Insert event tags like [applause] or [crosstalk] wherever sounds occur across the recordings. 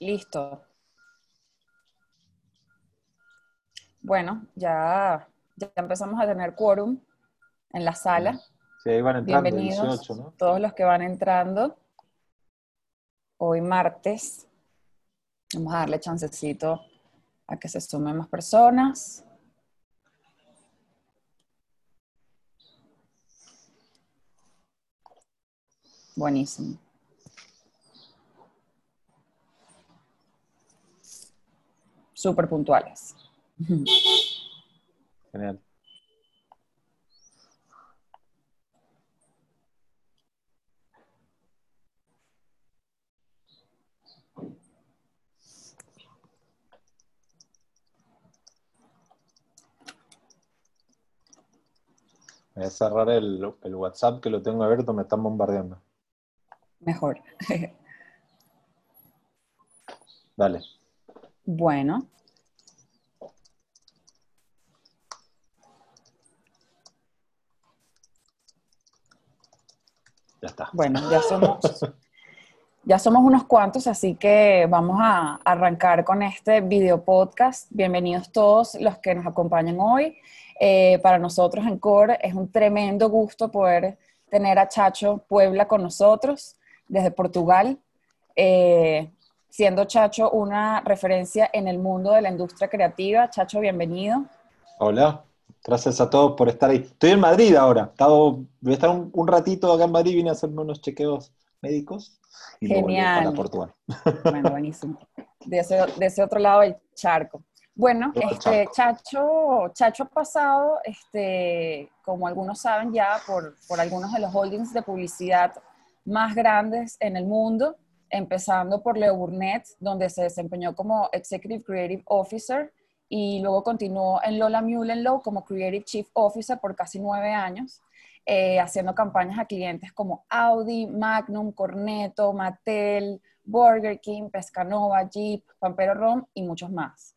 Listo. Bueno, ya, ya empezamos a tener quórum en la sala. Sí, ahí van entrando Bienvenidos 18, ¿no? todos los que van entrando. Hoy martes. Vamos a darle chancecito a que se sumen más personas. Buenísimo. Súper puntuales. Genial. Voy a cerrar el, el WhatsApp que lo tengo abierto, me están bombardeando. Mejor. [laughs] Dale. Bueno, Ya está. bueno, ya somos, ya somos unos cuantos, así que vamos a arrancar con este video podcast. Bienvenidos todos los que nos acompañan hoy. Eh, para nosotros en Core es un tremendo gusto poder tener a Chacho Puebla con nosotros desde Portugal, eh, siendo Chacho una referencia en el mundo de la industria creativa. Chacho, bienvenido. Hola, gracias a todos por estar ahí. Estoy en Madrid ahora. Estaba- voy a estar un, un ratito acá en Madrid, vine a hacerme unos chequeos médicos y Genial. para Portugal. [laughs] Bueno, buenísimo. De ese, de ese otro lado del charco. Bueno, este, Chacho, Chacho ha pasado, este, como algunos saben ya, por, por algunos de los holdings de publicidad más grandes en el mundo, empezando por Leo Burnett, donde se desempeñó como Executive Creative Officer y luego continuó en Lola Mullenlow como Creative Chief Officer por casi nueve años, eh, haciendo campañas a clientes como Audi, Magnum, Cornetto, Mattel, Burger King, Pescanova, Jeep, Pampero Rom y muchos más.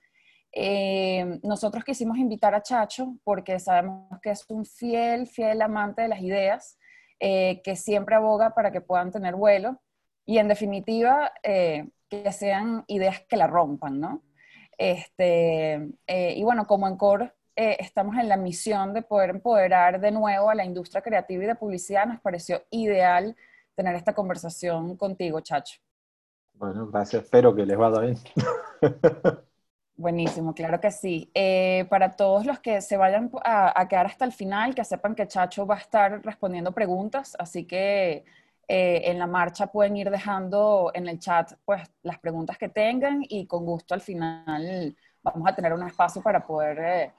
Eh, nosotros quisimos invitar a Chacho porque sabemos que es un fiel, fiel amante de las ideas, eh, que siempre aboga para que puedan tener vuelo y en definitiva eh, que sean ideas que la rompan, ¿no? Este, eh, y bueno, como en Core eh, estamos en la misión de poder empoderar de nuevo a la industria creativa y de publicidad, nos pareció ideal tener esta conversación contigo, Chacho. Bueno, gracias. Espero que les vaya bien. [laughs] Buenísimo, claro que sí. Eh, para todos los que se vayan a, a quedar hasta el final, que sepan que Chacho va a estar respondiendo preguntas, así que eh, en la marcha pueden ir dejando en el chat pues las preguntas que tengan y con gusto al final vamos a tener un espacio para poder eh,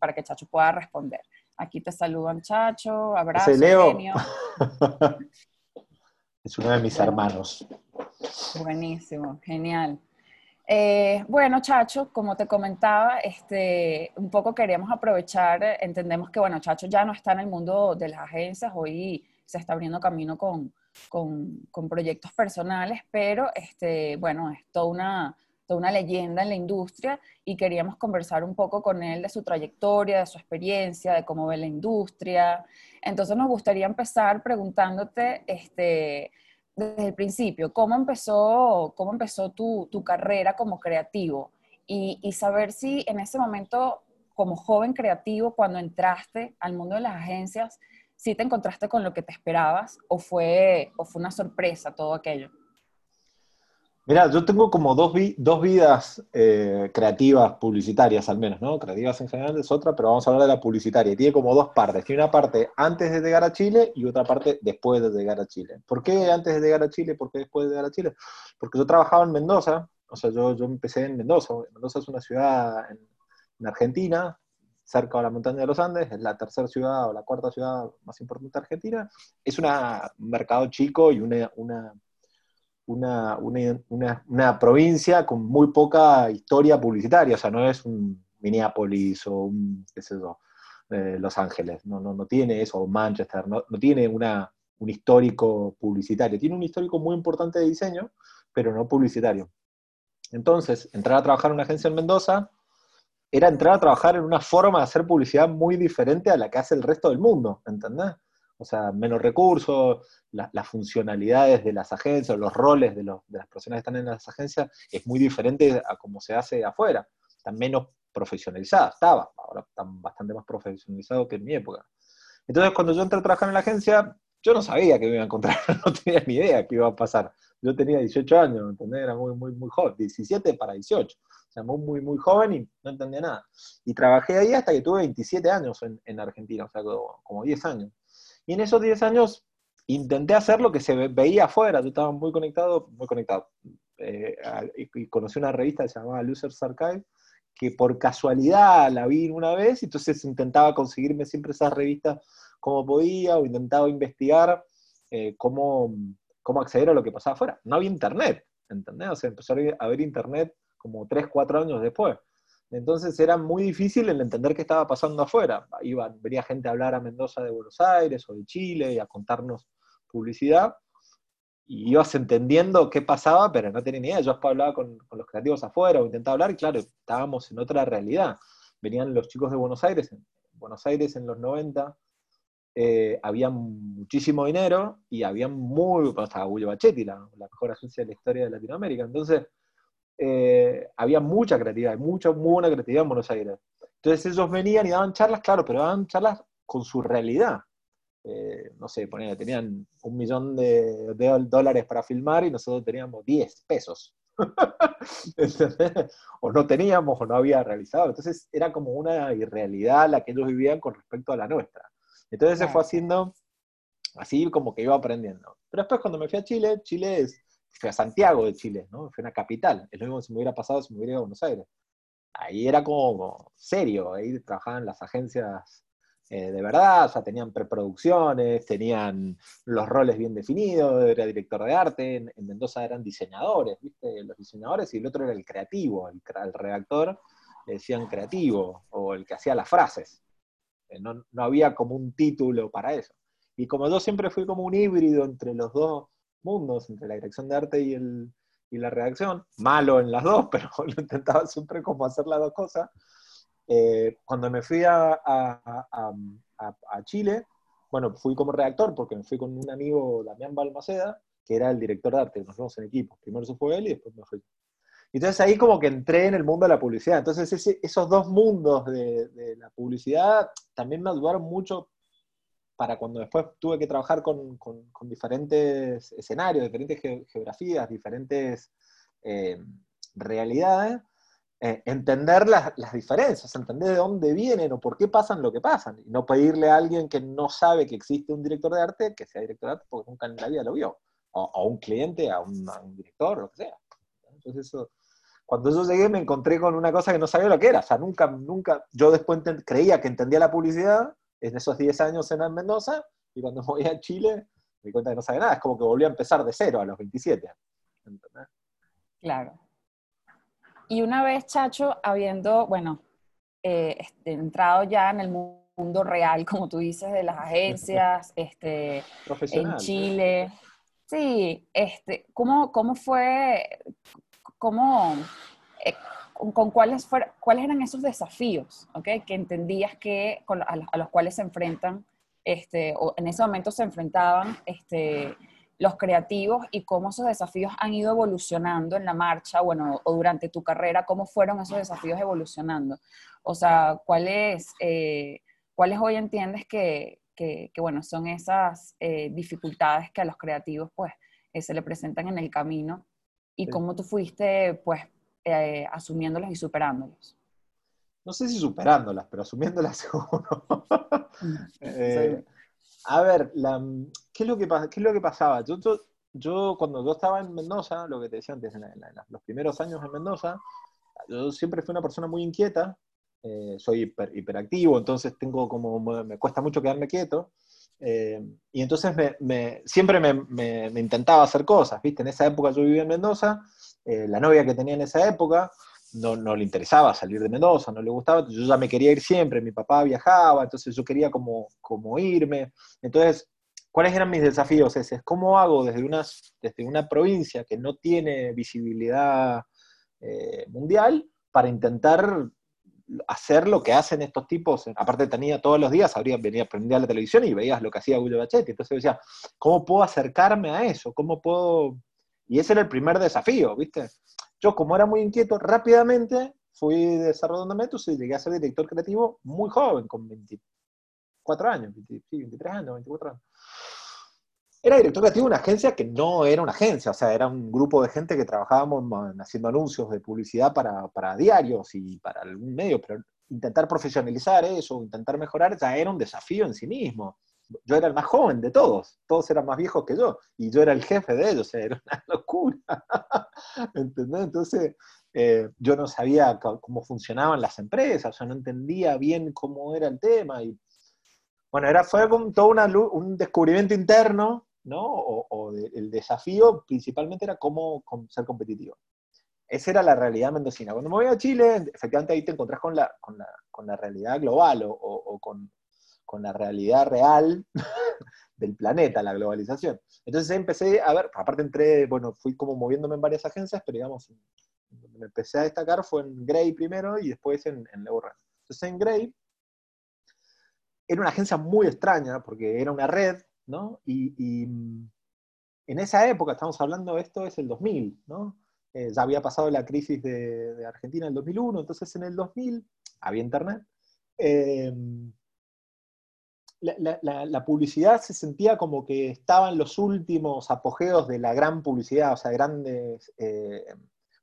para que Chacho pueda responder. Aquí te saludan Chacho, abrazo, Leo. genio. [laughs] Es uno de mis Bueno. hermanos. Buenísimo, genial. Eh, bueno, Chacho, como te comentaba, este, un poco queríamos aprovechar, eh, entendemos que, bueno, Chacho ya no está en el mundo de las agencias, hoy se está abriendo camino con, con, con proyectos personales, pero, este, bueno, es toda una, toda una leyenda en la industria y queríamos conversar un poco con él de su trayectoria, de su experiencia, de cómo ve la industria. Entonces nos gustaría empezar preguntándote, este, desde el principio, ¿cómo empezó, cómo empezó tu, tu carrera como creativo? Y, y saber si en ese momento, como joven creativo, cuando entraste al mundo de las agencias, si te encontraste con lo que te esperabas o fue, o fue una sorpresa todo aquello. Mira, yo tengo como dos, vi- dos vidas eh, creativas, publicitarias al menos, ¿no? Creativas en general es otra, pero vamos a hablar de la publicitaria. Tiene como dos partes. Tiene una parte antes de llegar a Chile y otra parte después de llegar a Chile. ¿Por qué antes de llegar a Chile? ¿Por qué después de llegar a Chile? Porque yo trabajaba en Mendoza, o sea, yo, yo empecé en Mendoza. Mendoza es una ciudad en, en Argentina, cerca de la montaña de los Andes, es la tercera ciudad o la cuarta ciudad más importante de Argentina. Es un mercado chico y una una, una, una- una provincia con muy poca historia publicitaria, o sea, no es un Minneapolis o un, qué sé yo, eh, Los Ángeles, no, no, no tiene eso, o Manchester, no, no tiene una, un histórico publicitario, tiene un histórico muy importante de diseño, pero no publicitario. Entonces, entrar a trabajar en una agencia en Mendoza era entrar a trabajar en una forma de hacer publicidad muy diferente a la que hace el resto del mundo, ¿entendés? O sea, menos recursos, las funcionalidades de las agencias, los roles de, las personas que están en las agencias es muy diferente a cómo se hace afuera. Están menos profesionalizadas, estaba, ahora están bastante más profesionalizados que en mi época. Entonces, cuando yo entré a trabajar en la agencia, yo no sabía que me iba a encontrar, [laughs] no tenía ni idea qué iba a pasar. Yo tenía 18 años, ¿entendés? Era muy, muy, muy joven, 17 para 18. O sea, muy, muy, joven y no entendía nada. Y trabajé ahí hasta que tuve 27 años en, en Argentina, o sea, como, 10 años. Y en esos 10 años intenté hacer lo que se veía afuera. Yo estaba muy conectado, muy conectado. Eh, y conocí una revista llamaba Losers Archive, que por casualidad la vi una vez, y entonces intentaba conseguirme siempre esas revistas como podía, o intentaba investigar eh, cómo, cómo acceder a lo que pasaba afuera. No había internet, ¿entendés? O sea, empezó a haber internet como 3, 4 años después. Entonces era muy difícil el entender qué estaba pasando afuera. Iba, venía gente a hablar a Mendoza de Buenos Aires o de Chile y a contarnos publicidad, y ibas entendiendo qué pasaba, pero no tenía ni idea. Yo hablaba con, con, los creativos afuera o intentaba hablar, y claro, estábamos en otra realidad. Venían los chicos de Buenos Aires, en Buenos Aires en los 90, eh, había muchísimo dinero y había muy, estaba Julio Bachetti, la, mejor agencia de la historia de Latinoamérica. Entonces, eh, había mucha creatividad, mucha, muy buena creatividad en Buenos Aires. Entonces ellos venían y daban charlas, claro, pero daban charlas con su realidad. Eh, no sé, ponía, tenían un millón de, dólares para filmar y nosotros teníamos 10 pesos. [laughs] o no teníamos o no había realizado. Entonces era como una irrealidad la que ellos vivían con respecto a la nuestra. Entonces se fue haciendo así como que iba aprendiendo. Pero después cuando me fui a Chile, Chile es, fui a Santiago de Chile, ¿no? Fue una capital. Es lo mismo si me hubiera pasado si me hubiera ido a Buenos Aires. Ahí era como serio, ahí trabajaban las agencias eh, de verdad, o sea, tenían preproducciones, tenían los roles bien definidos, era director de arte, en, Mendoza eran diseñadores, ¿viste? Los diseñadores y el otro era el creativo, el, redactor le decían creativo, o el que hacía las frases. Eh, no, no, había como un título para eso. Y como yo siempre fui como un híbrido entre los dos mundos, entre la dirección de arte y, el, y la redacción, malo en las dos, [laughs] pero lo intentaba siempre como hacer las dos cosas, eh, cuando me fui a, Chile, bueno, fui como redactor porque me fui con un amigo, Damián Balmaceda, que era el director de arte, nos fuimos en equipo. Primero se fue él y después me fui. Entonces ahí como que entré en el mundo de la publicidad. Entonces esos dos mundos de, la publicidad también me ayudaron mucho para cuando después tuve que trabajar con, diferentes escenarios, diferentes geografías, diferentes eh, realidades, eh, entender las, diferencias, entender de dónde vienen o por qué pasan lo que pasan, y no pedirle a alguien que no sabe que existe un director de arte que sea director de arte porque nunca en la vida lo vio, o a un cliente, a un, director, lo que sea. Entonces eso, cuando yo llegué me encontré con una cosa que no sabía lo que era, o sea, nunca, nunca, yo después creía que entendía la publicidad en esos 10 años en Mendoza, y cuando [laughs] voy a Chile me di cuenta que no sabía nada, es como que volví a empezar de cero a los 27. Claro. Y una vez, Chacho, habiendo, bueno, eh, este, entrado ya en el mundo real, como tú dices, de las [laughs] agencias, este, en Chile. Sí, este, ¿cómo, cómo fue, cómo, eh, con, cuáles, cuáles eran esos desafíos, okay, que entendías que a, los cuales se enfrentan, este, o en ese momento se enfrentaban, este, los creativos y cómo esos desafíos han ido evolucionando en la marcha, bueno, o durante tu carrera, cómo fueron esos desafíos evolucionando. O sea, ¿cuáles, eh, ¿cuáles hoy entiendes que, que, bueno, son esas eh, dificultades que a los creativos, pues, eh, se le presentan en el camino y cómo tú fuiste, pues, asumiéndolas y superándolas? No sé si superándolas, pero asumiéndolas [laughs] seguro. A ver, ¿qué, es lo que, ¿qué es lo que pasaba? Yo, yo, cuando yo estaba en Mendoza, lo que te decía antes, en, los primeros años en Mendoza, yo siempre fui una persona muy inquieta, eh, soy hiperactivo, entonces tengo como, me cuesta mucho quedarme quieto, eh, y entonces me, siempre me, intentaba hacer cosas, ¿viste? En esa época yo vivía en Mendoza, eh, la novia que tenía en esa época, no, no, le interesaba salir de Mendoza, no le gustaba, yo ya me quería ir siempre, mi papá viajaba, entonces yo quería como, como irme. Entonces, ¿cuáles eran mis desafíos ese? ¿Cómo hago desde una, desde una provincia que no tiene visibilidad eh, mundial para intentar hacer lo que hacen estos tipos. Aparte tenía todos los días, habría, venía, prendía la televisión y veías lo que hacía Julio Bachetti. Entonces decía, ¿cómo puedo acercarme a eso? ¿Cómo puedo...? Y ese era el primer desafío, ¿viste? Yo, como era muy inquieto, rápidamente fui desarrollándome, entonces llegué a ser director creativo muy joven, con 24 años, sí, 23 años, 24 años. Era director creativo de una agencia que no era una agencia, o sea, era un grupo de gente que trabajábamos haciendo anuncios de publicidad para, para diarios y para algún medio, pero intentar profesionalizar eso, intentar mejorar, ya era un desafío en sí mismo. Yo era el más joven de todos, todos eran más viejos que yo, y yo era el jefe de ellos, [laughs] era una locura. [laughs] Entonces, eh, yo no sabía cómo funcionaban las empresas, o sea, no entendía bien cómo era el tema. Y, bueno, era, fue todo una, un descubrimiento interno ¿no? O, el desafío principalmente era cómo ser competitivo. Esa era la realidad mendocina. Cuando me voy a Chile, efectivamente ahí te encontrás con la, con la, con la realidad global o, con, con, la realidad real [laughs] del planeta, la globalización. Entonces empecé a ver, aparte entré, bueno, fui como moviéndome en varias agencias, pero digamos, me empecé a destacar fue en Grey primero y después en, en Entonces en Grey era una agencia muy extraña porque era una red ¿no? Y, mm, en esa época, estamos hablando, esto es el 2000, ¿no? Eh, ya había pasado la crisis de, Argentina en el 2001, entonces en el 2000 había internet. Eh, la, publicidad se sentía como que estaban los últimos apogeos de la gran publicidad, o sea, grandes eh,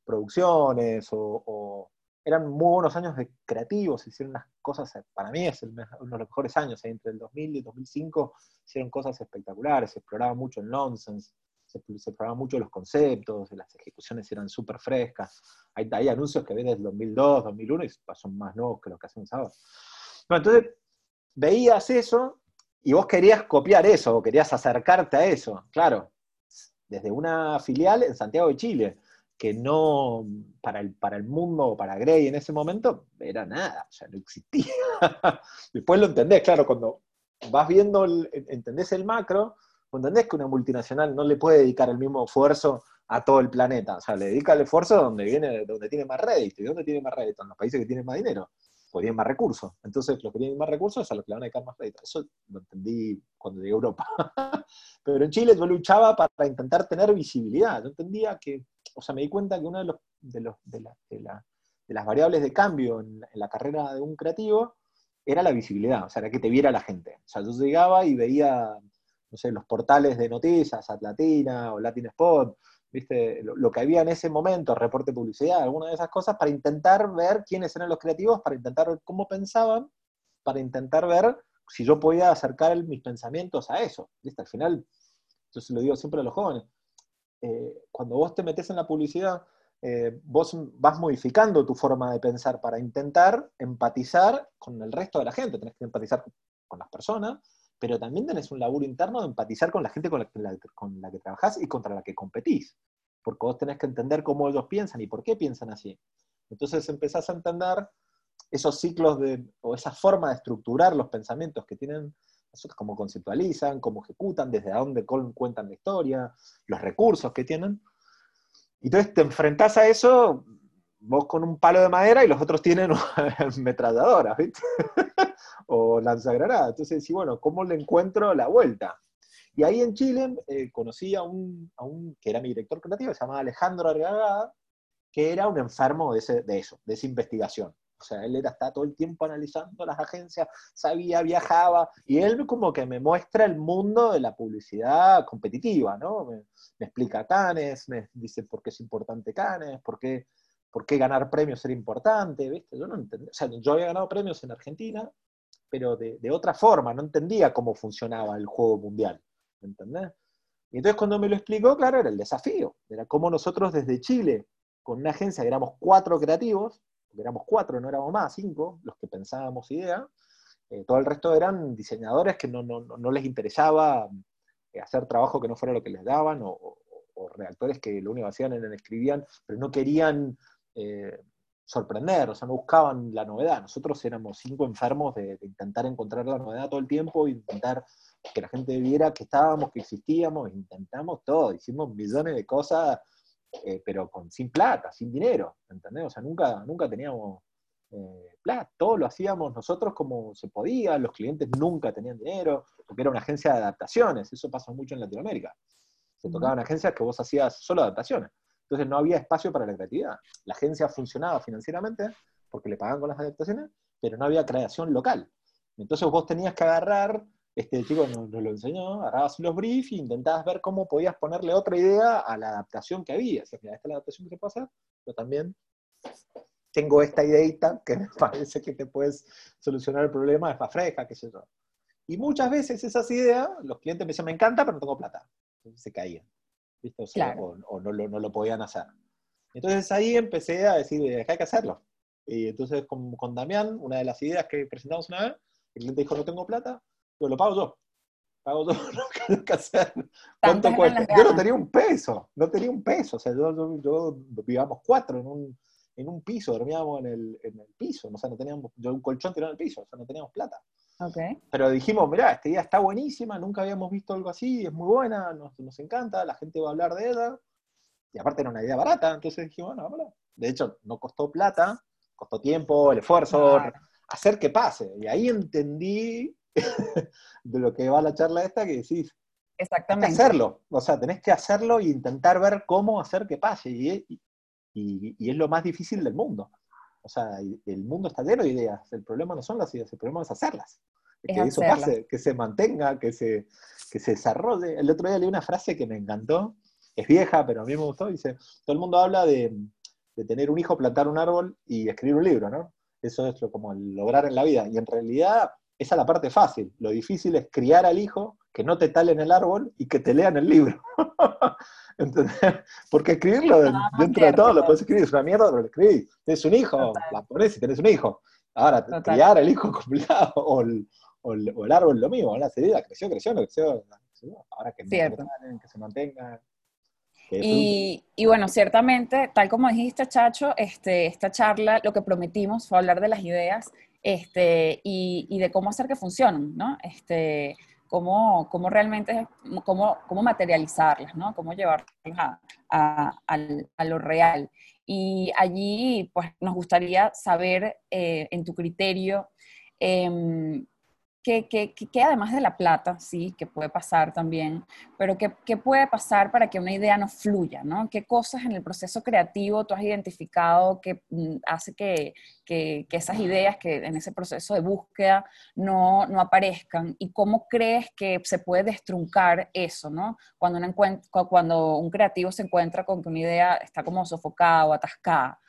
producciones o, eran muy buenos años de creativos, hicieron unas cosas, para mí es uno de los mejores años, ¿eh? entre el 2000 y el 2005 hicieron cosas espectaculares, se exploraba mucho el nonsense, se, exploraba mucho los conceptos, las ejecuciones eran súper frescas, hay, hay, anuncios que ven desde el 2002, 2001 y son más nuevos que los que hacemos ahora. Bueno, entonces veías eso y vos querías copiar eso, o querías acercarte a eso, claro, desde una filial en Santiago de Chile, que no, para el, para el mundo, para Gray en ese momento, era nada, o sea, no existía. [laughs] Después lo entendés, claro, cuando vas viendo, entendés el macro, entendés que una multinacional no le puede dedicar el mismo esfuerzo a todo el planeta, o sea, le dedica el esfuerzo donde viene, donde tiene más rédito, ¿y dónde tiene más rédito? En los países que tienen más dinero, pues tienen más recursos, entonces los que tienen más recursos es a los que le van a dedicar más rédito, eso lo entendí cuando llegué a Europa. [laughs] Pero en Chile yo luchaba para intentar tener visibilidad, yo entendía que o sea, me di cuenta que una de, los, de, las variables de cambio en, la carrera de un creativo era la visibilidad, o sea, era que te viera la gente. O sea, yo llegaba y veía, no sé, los portales de noticias, Atlatina o Latin Spot, ¿viste? Lo, que había en ese momento, reporte publicidad, alguna de esas cosas, para intentar ver quiénes eran los creativos, para intentar ver cómo pensaban, para intentar ver si yo podía acercar mis pensamientos a eso. ¿viste? Al final, yo se lo digo siempre a los jóvenes, eh, cuando vos te metes en la publicidad, eh, vos vas modificando tu forma de pensar para intentar empatizar con el resto de la gente. Tenés que empatizar con las personas, pero también tenés un laburo interno de empatizar con la gente con la, que trabajás y contra la que competís. Porque vos tenés que entender cómo ellos piensan y por qué piensan así. Entonces empezás a entender esos ciclos de, o esa forma de estructurar los pensamientos que tienen cómo conceptualizan, cómo ejecutan, desde dónde cuentan la historia, los recursos que tienen. Y entonces te enfrentás a eso, vos con un palo de madera y los otros tienen [laughs] metralladoras, ¿viste? O lanzagranadas. Entonces, sí, bueno, ¿cómo le encuentro la vuelta? Y ahí en Chile eh, conocí a un, a un, que era mi director creativo, se llamaba Alejandro Argagada, que era un enfermo de, ese, de eso, de esa investigación. O sea, él era, está todo el tiempo analizando las agencias, sabía, viajaba, y él como que me muestra el mundo de la publicidad competitiva, ¿no? Me, explica Canes, me dice por qué es importante Canes, por qué, por qué ganar premios era importante, ¿viste? Yo no entendía, o sea, yo había ganado premios en Argentina, pero de, otra forma, no entendía cómo funcionaba el juego mundial, ¿entendés? Y entonces cuando me lo explicó, claro, era el desafío, era cómo nosotros desde Chile, con una agencia que éramos cuatro creativos, éramos cuatro, no éramos más, cinco, los que pensábamos idea, eh, todo el resto eran diseñadores que no, les interesaba eh, hacer trabajo que no fuera lo que les daban, o, redactores que lo único que hacían era escribían, pero no querían eh, sorprender, o sea, no buscaban la novedad. Nosotros éramos cinco enfermos de, intentar encontrar la novedad todo el tiempo, intentar que la gente viera que estábamos, que existíamos, intentamos todo, hicimos millones de cosas eh, pero con, sin plata, sin dinero, ¿entendés? O sea, nunca, nunca teníamos eh, todo lo hacíamos nosotros como se podía, los clientes nunca tenían dinero, porque era una agencia de adaptaciones, eso pasa mucho en Latinoamérica. Se tocaban agencias que vos hacías solo adaptaciones. Entonces no había espacio para la creatividad. La agencia funcionaba financieramente porque le pagaban con las adaptaciones, pero no había creación local. Entonces vos tenías que agarrar, este chico nos, lo enseñó, agarrabas los briefs e intentabas ver cómo podías ponerle otra idea a la adaptación que había. O sea, esta es la adaptación que se hacer, pero también tengo esta ideita que me [laughs] parece que te puedes solucionar el problema, es más fresca, qué sé yo. Y muchas veces esas ideas, los clientes me decían, me encanta, pero no tengo plata. Entonces se caían. ¿Viste? O, no, lo, no, lo, podían hacer. Entonces ahí empecé a decir, hay que hacerlo. Y entonces con, con Damián, una de las ideas que presentamos una vez, el cliente dijo, no tengo plata, yo lo pago yo. Pago todo lo [laughs] que hacer. ¿Cuánto cuesta? Yo no tenía un peso, no tenía un peso. O sea, yo, yo, yo vivíamos cuatro en un, en un piso, dormíamos en el, en el piso, o sea, no teníamos, yo un colchón tirado en el piso, o sea, no teníamos plata. Okay. Pero dijimos, mirá, esta idea está buenísima, nunca habíamos visto algo así, es muy buena, nos, nos encanta, la gente va a hablar de ella, y aparte era una idea barata, entonces dijimos, bueno, vámonos. De hecho, no costó plata, costó tiempo, el esfuerzo, hacer que pase. Y ahí entendí [laughs] de lo que va la charla esta que decís. Exactamente. hacerlo, o sea, tenés que hacerlo e intentar ver cómo hacer que pase. Y, y, es lo más difícil del mundo. O sea, el mundo está lleno de ideas. El problema no son las ideas, el problema es hacerlas. que eso pase, que se mantenga, que se, que se desarrolle. El otro día leí una frase que me encantó, es vieja, pero a mí me gustó, dice, todo el mundo habla de, de tener un hijo, plantar un árbol y escribir un libro, ¿no? Eso es lo, como lograr en la vida. Y en realidad esa es la parte fácil. Lo difícil es criar al hijo, que no te talen el árbol y que te lean el libro. [laughs] Porque escribirlo dentro de todo lo puedes escribir, es una mierda, pero lo escribís. Tienes un hijo, la pones y tenés un hijo. Ahora, criar al hijo [laughs] complicado, o el, o, el, árbol lo mismo, la serie creció, creció, creció. Ahora que, que se mantenga. Y, y, bueno, ciertamente, tal como dijiste, Chacho, este, esta charla lo que prometimos fue hablar de las ideas este, y, y de cómo hacer que funcionen, ¿no? Este, cómo, cómo realmente, cómo, cómo materializarlas, ¿no? Cómo llevarlas a, lo real. Y allí, pues, nos gustaría saber, eh, en tu criterio, eh, que, además de la plata, sí, que puede pasar también, pero ¿qué, puede pasar para que una idea no fluya? ¿no? ¿Qué cosas en el proceso creativo tú has identificado que mm, hace que, esas ideas que en ese proceso de búsqueda no, aparezcan? ¿Y cómo crees que se puede destruncar eso? ¿no? Cuando, cuando un creativo se encuentra con que una idea está como sofocada o atascada.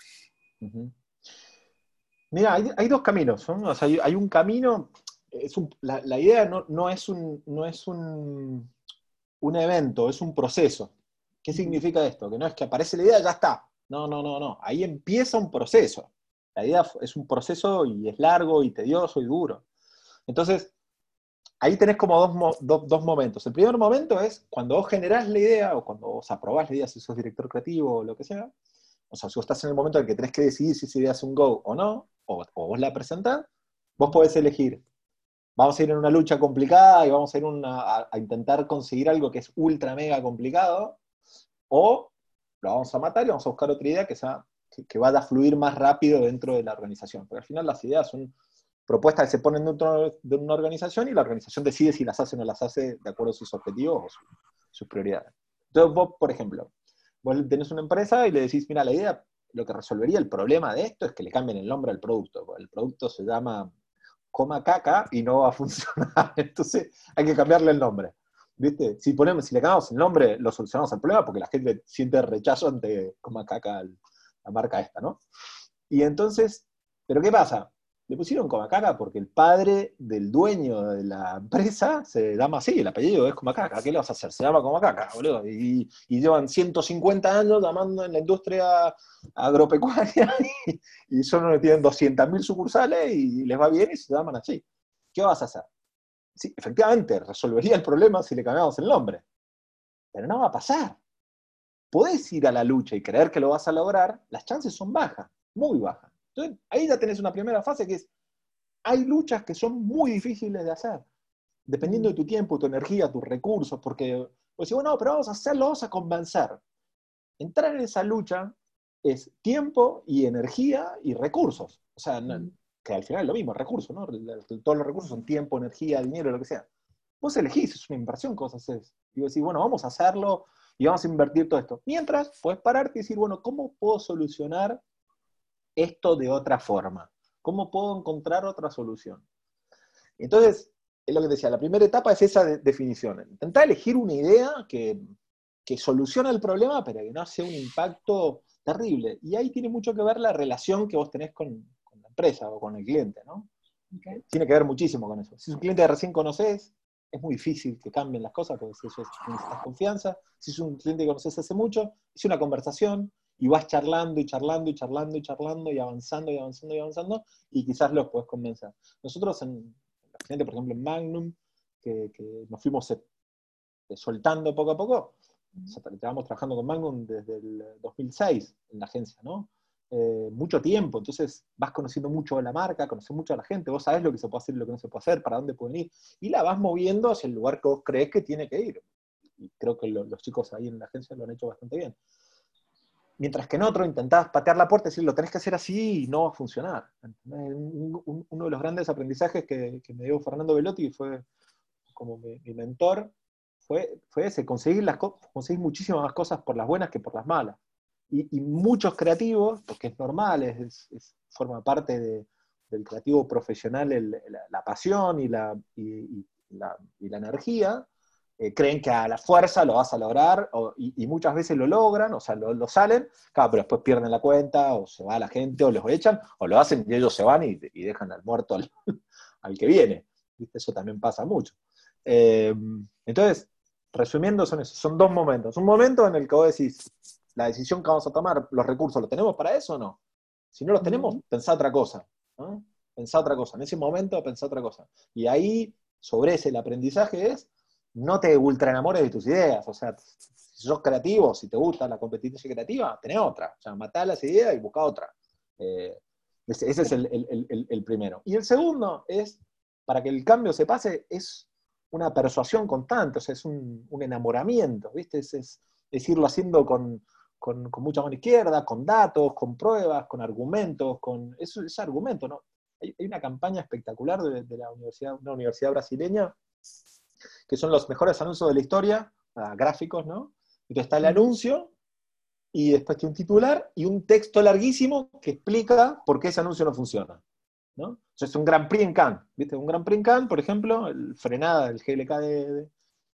Mira, hay, dos caminos. ¿no? Hay, un camino es la, idea no, es, un, no es un, un, evento, es un proceso. ¿Qué significa esto? Que no es que aparece la idea y ya está. No, no, no, no. Ahí empieza un proceso. La idea es un proceso y es largo y tedioso y duro. Entonces, ahí tenés como dos, momentos. El primer momento es cuando vos generás la idea o cuando vos aprobás la idea, si sos director creativo o lo que sea. O sea, si vos estás en el momento en el que tenés que decidir si esa idea es un go o no, o, o vos la presentás, vos podés elegir vamos a ir en una lucha complicada y vamos a ir a, intentar conseguir algo que es ultra mega complicado, o lo vamos a matar y vamos a buscar otra idea que, sea, que, vaya a fluir más rápido dentro de la organización. Porque al final las ideas son propuestas que se ponen dentro de una organización y la organización decide si las hace o no las hace de acuerdo a sus objetivos o sus prioridades. Entonces vos, por ejemplo, vos tenés una empresa y le decís, mira, la idea, lo que resolvería el problema de esto es que le cambien el nombre al producto. El producto se llama coma caca y no va a [laughs] funcionar. Entonces hay que cambiarle el nombre. ¿Viste? Si, ponemos, si le cambiamos el nombre, lo solucionamos el problema porque la gente siente rechazo ante coma caca la marca esta, ¿no? Y entonces, ¿pero qué pasa? Le pusieron Comacaca porque el padre del dueño de la empresa se llama así, el apellido es Comacaca. ¿Qué le vas a hacer? Se llama Comacaca, boludo. Y, llevan 150 años llamando en la industria agropecuaria [laughs] y, solo tienen 200.000 sucursales y les va bien y se llaman así. ¿Qué vas a hacer? Sí, efectivamente, resolvería el problema si le cambiamos el nombre. Pero no va a pasar. Podés ir a la lucha y creer que lo vas a lograr, las chances son bajas, muy bajas. Entonces, ahí ya tenés una primera fase que es, hay luchas que son muy difíciles de hacer, dependiendo de tu tiempo, tu energía, tus recursos, porque pues bueno, pero vamos a hacerlo, vamos a convencer. Entrar en esa lucha es tiempo y energía y recursos. O sea, que al final es lo mismo, recursos, ¿no? Todos los recursos son tiempo, energía, dinero, lo que sea. Vos elegís, es una inversión que vos haces. Y vos decís, bueno, vamos a hacerlo y vamos a invertir todo esto. Mientras, puedes pararte y decir, bueno, ¿cómo puedo solucionar esto de otra forma? ¿Cómo puedo encontrar otra solución? Entonces, es lo que decía, la primera etapa es esa definición. Intentar elegir una idea que, que solucione el problema, pero que no hace un impacto terrible. Y ahí tiene mucho que ver la relación que vos tenés con, la empresa o con el cliente, ¿no? Tiene que ver muchísimo con eso. Si es un cliente que recién conoces, es muy difícil que cambien las cosas, porque eso es, necesitas confianza. Si es un cliente que conoces hace mucho, es una conversación y vas charlando y charlando y charlando y charlando y avanzando y avanzando y avanzando y quizás los puedes convencer. Nosotros en los clientes, por ejemplo, en Magnum, que, nos fuimos eh, soltando poco a poco, estábamos trabajando con Magnum desde el 2006 en la agencia, ¿no? Eh, mucho tiempo, entonces vas conociendo mucho de la marca, conoces mucho a la gente, vos sabés lo que se puede hacer y lo que no se puede hacer, para dónde pueden ir, y la vas moviendo hacia el lugar que vos crees que tiene que ir. Y creo que los chicos ahí en la agencia lo han hecho bastante bien. Mientras que en otro intentás patear la puerta y decir, lo tenés que hacer así y no va a funcionar. uno de los grandes aprendizajes que, me dio Fernando Velotti, fue como mi, mentor, fue, ese, conseguir, las, conseguir muchísimas más cosas por las buenas que por las malas y, muchos creativos, porque es normal, es, forma parte del creativo profesional la, pasión y, la, energía, eh, creen que a la fuerza lo vas a lograr y, muchas veces lo logran, o sea, lo, salen, claro, pero después pierden la cuenta o se va la gente o los echan o lo hacen y ellos se van y, dejan al muerto al, [laughs] que viene. Eso también pasa mucho. Eh, entonces, resumiendo, son, son dos momentos. Un momento en el que vos decís, la decisión que vamos a tomar, los recursos, ¿los tenemos para eso o no? Si no los tenemos, pensá otra cosa. ¿no? Pensá otra cosa. En ese momento, pensá otra cosa. Y ahí, sobre ese, el aprendizaje es, no te ultra enamores de tus ideas. O sea, si sos creativo, si te gusta la competencia creativa, tenés otra. O sea, matá las ideas y busca otra. Eh, ese, es el, primero. Y el segundo es, para que el cambio se pase, es una persuasión constante, o sea, es un, enamoramiento, ¿viste? es, es irlo haciendo con, con, mucha mano izquierda, con datos, con pruebas, con argumentos, con eso, ese argumento, ¿no? Hay, una campaña espectacular de, la universidad, una universidad brasileña, que son los mejores anuncios de la historia, gráficos, ¿no? Entonces está el anuncio, y después tiene un titular y un texto larguísimo que explica por qué ese anuncio no funciona. ¿no? es un Gran Prix en Cannes, ¿viste? Un Gran Prix en Cannes, por ejemplo, el frenada del GLK de,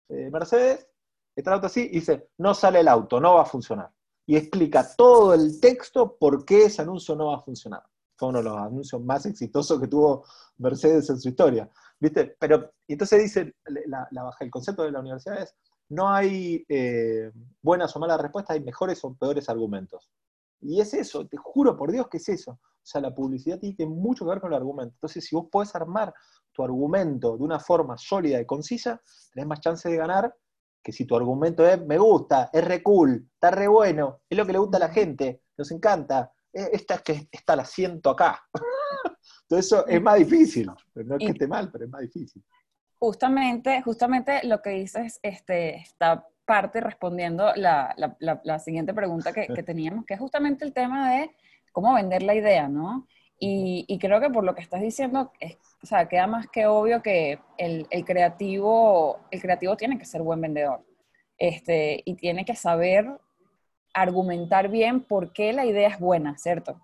de Mercedes, está el auto así y dice, no sale el auto, no va a funcionar y explica todo el texto por qué ese anuncio no va a funcionar. Fue uno de los anuncios más exitosos que tuvo Mercedes en su historia. ¿Viste? Pero entonces dice, la, baja, el concepto de la universidad es, no hay eh, buenas o malas respuestas, hay mejores o peores argumentos. Y es eso, te juro por Dios que es eso. O sea, la publicidad tiene mucho que ver con el argumento. Entonces, si vos podés armar tu argumento de una forma sólida y concisa, tenés más chance de ganar que si tu argumento es, me gusta, es re cool, está re bueno, es lo que le gusta a la gente, nos encanta, eh, esta es que está el asiento acá. [laughs] Todo eso es más difícil. No es que esté mal, pero es más difícil. Justamente, justamente lo que dices, este, esta parte respondiendo la, la, siguiente pregunta que, que, [laughs] teníamos, que es justamente el tema de cómo vender la idea, ¿no? Y, y creo que por lo que estás diciendo, es, o sea, queda más que obvio que el, el, creativo, el creativo tiene que ser buen vendedor. Este, y tiene que saber argumentar bien por qué la idea es buena, ¿cierto?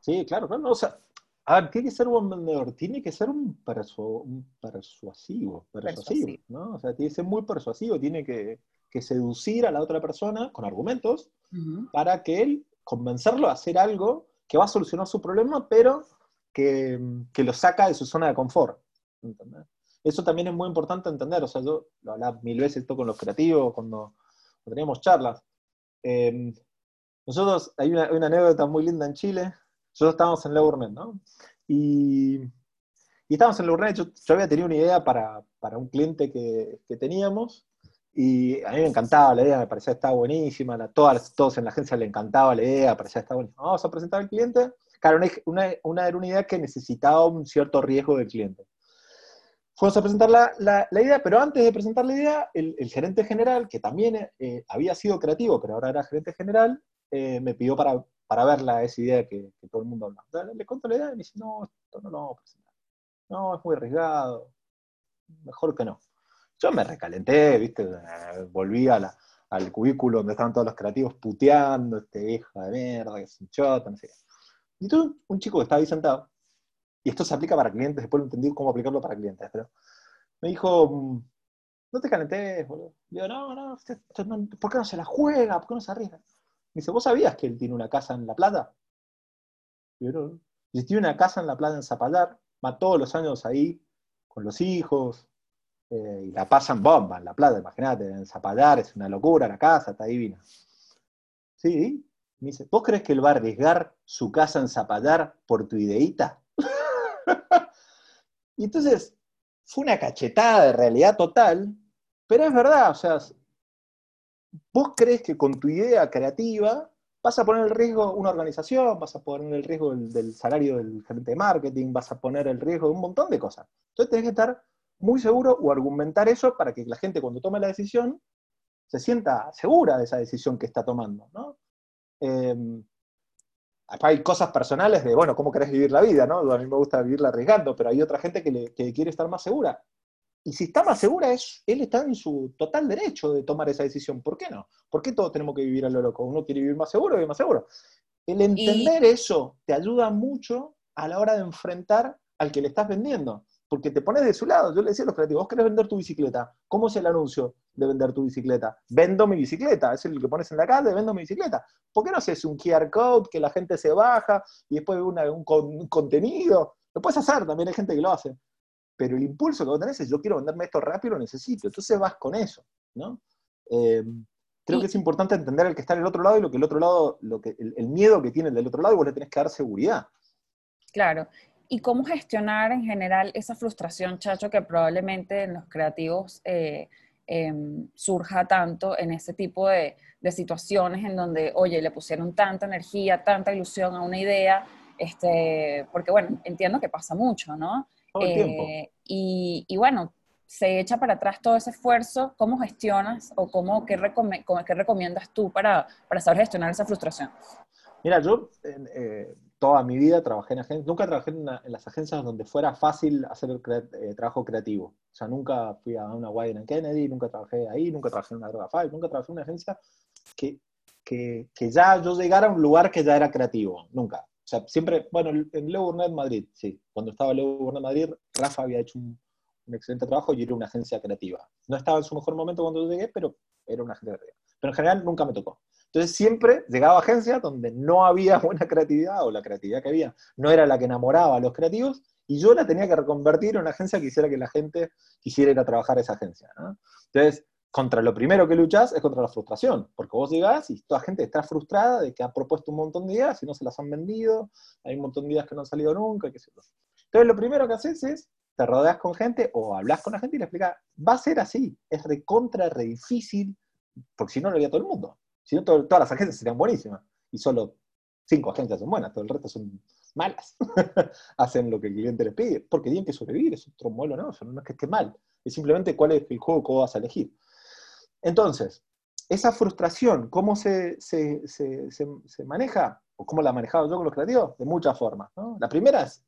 Sí, claro, no, o sea, a ver, tiene que ser un buen vendedor, tiene que ser un, un persuasivo, persuasivo, ¿no? O sea, tiene que ser muy persuasivo, tiene que, que seducir a la otra persona con argumentos para que él convencerlo a hacer algo que va a solucionar su problema, pero que, lo saca de su zona de confort. Eso también es muy importante entender. O sea, yo lo hablaba mil veces esto con los creativos, cuando, teníamos charlas. Em, nosotros, hay una, anécdota muy linda en Chile. Nosotros estábamos en Leurnet, ¿no? Y, y estábamos en Leurnet, yo, yo, había tenido una idea para, un cliente que, teníamos, y a mí me encantaba la idea, me parecía que estaba buenísima, a todas, todos en la agencia le encantaba la idea, parecía que estaba buenísima. Vamos a presentar al cliente, Claro, una, una, era una idea que necesitaba un cierto riesgo del cliente. Fuimos a presentar la, la, idea, pero antes de presentar la idea, el, el gerente general, que también eh, había sido creativo, pero ahora era gerente general, eh, me pidió para, para verla esa idea que, todo el mundo habla. Le, cuento la idea y me dice, no, esto no lo vamos a presentar. No, es muy arriesgado, mejor que no. Yo me recalenté, ¿viste? Volví al cubículo donde estaban todos los creativos puteando, este hijo de mierda, que es un chota, no sé. Y tú, un chico que estaba ahí sentado, y esto se aplica para clientes, después lo entendí cómo aplicarlo para clientes, pero me dijo, mm, no te calentés, boludo. Digo, no, no, ¿por qué no se la juega? ¿Por qué no se arriesga? Me dice, ¿vos sabías que él tiene una casa en La Plata? Digo, no. tiene una casa en La Plata en Zapallar, va todos los años ahí con los hijos, eh, y la pasan bomba en La Plata, imagínate, en Zapallar es una locura la casa, está divina. Sí, me dice, ¿vos crees que él va a arriesgar su casa en Zapallar por tu ideita? [laughs] y entonces, fue una cachetada de realidad total, pero es verdad, o sea, vos crees que con tu idea creativa vas a poner el riesgo una organización, vas a poner el riesgo del, salario del gerente de marketing, vas a poner el riesgo de un montón de cosas. Entonces tenés que estar muy seguro o argumentar eso para que la gente cuando tome la decisión se sienta segura de esa decisión que está tomando. ¿no? Em, hay cosas personales de, bueno, cómo querés vivir la vida, ¿no? A mí me gusta vivirla arriesgando, pero hay otra gente que, que quiere estar más segura. Y si está más segura, es, él está en su total derecho de tomar esa decisión. ¿Por qué no? ¿Por qué todos tenemos que vivir a lo loco? Uno quiere vivir más seguro, vive más seguro. El entender eso te ayuda mucho a la hora de enfrentar al que le estás vendiendo. Porque te pones de su lado. Yo le decía a los creativos, vos querés vender tu bicicleta. ¿Cómo es el anuncio de vender tu bicicleta? Vendo mi bicicleta. Es el que pones en la calle, vendo mi bicicleta. ¿Por qué no haces un QR code que la gente se baja y después una, un, un contenido? Lo puedes hacer, también hay gente que lo hace pero el impulso que vos tenés es yo quiero venderme esto rápido, lo necesito. Entonces vas con eso, ¿no? Eh, creo que es importante entender el que está en el otro lado y lo que el otro lado, lo que, el, miedo que tiene el del otro lado, y vos le tenés que dar seguridad. Claro. ¿Y cómo gestionar en general esa frustración, Chacho, que probablemente en los creativos eh, em, surja tanto en ese tipo de, de, situaciones en donde, oye, le pusieron tanta energía, tanta ilusión a una idea, este, porque bueno, entiendo que pasa mucho, ¿no? Eh, y, bueno, se echa para atrás todo ese esfuerzo. ¿Cómo gestionas o cómo, qué, qué recomiendas tú para, para, saber gestionar esa frustración? Mira, yo eh, toda mi vida trabajé en agencias, nunca trabajé en, las agencias donde fuera fácil hacer el eh, trabajo creativo. O sea, nunca fui a una Wayne Kennedy, nunca trabajé ahí, nunca trabajé en una Droga Five, nunca trabajé en una agencia que, que, que, ya yo llegara a un lugar que ya era creativo, nunca. O sea, siempre, bueno, en Leo Burnett Madrid, sí. Cuando estaba Leo Burnett Madrid, Rafa había hecho un, excelente trabajo y era una agencia creativa. No estaba en su mejor momento cuando yo llegué, pero era una agencia creativa. Pero en general nunca me tocó. Entonces siempre llegaba a agencias donde no había [laughs] buena creatividad o la creatividad que había no era la que enamoraba a los creativos y yo la tenía que reconvertir en una agencia que hiciera que la gente quisiera ir a trabajar a esa agencia. Entonces, contra lo primero que luchas es contra la frustración, porque vos llegás y toda gente está frustrada de que ha propuesto un montón de ideas y no se las han vendido, hay un montón de ideas que no han salido nunca, qué sé yo. Entonces lo primero que haces es, te rodeas con gente o hablas con la gente y le explicas, va a ser así, es recontra, re difícil, porque si no lo haría todo el mundo. Si no, todas las agencias serían buenísimas, y solo cinco agencias son buenas, todo el resto son malas. [laughs] Hacen lo que el cliente les pide, porque tienen que sobrevivir, es otro modelo, no, no es que esté mal, es simplemente cuál es el juego que vas a elegir. Entonces, esa frustración, ¿cómo se, maneja? ¿O cómo la manejaba yo con los creativos? De muchas formas. La primera es,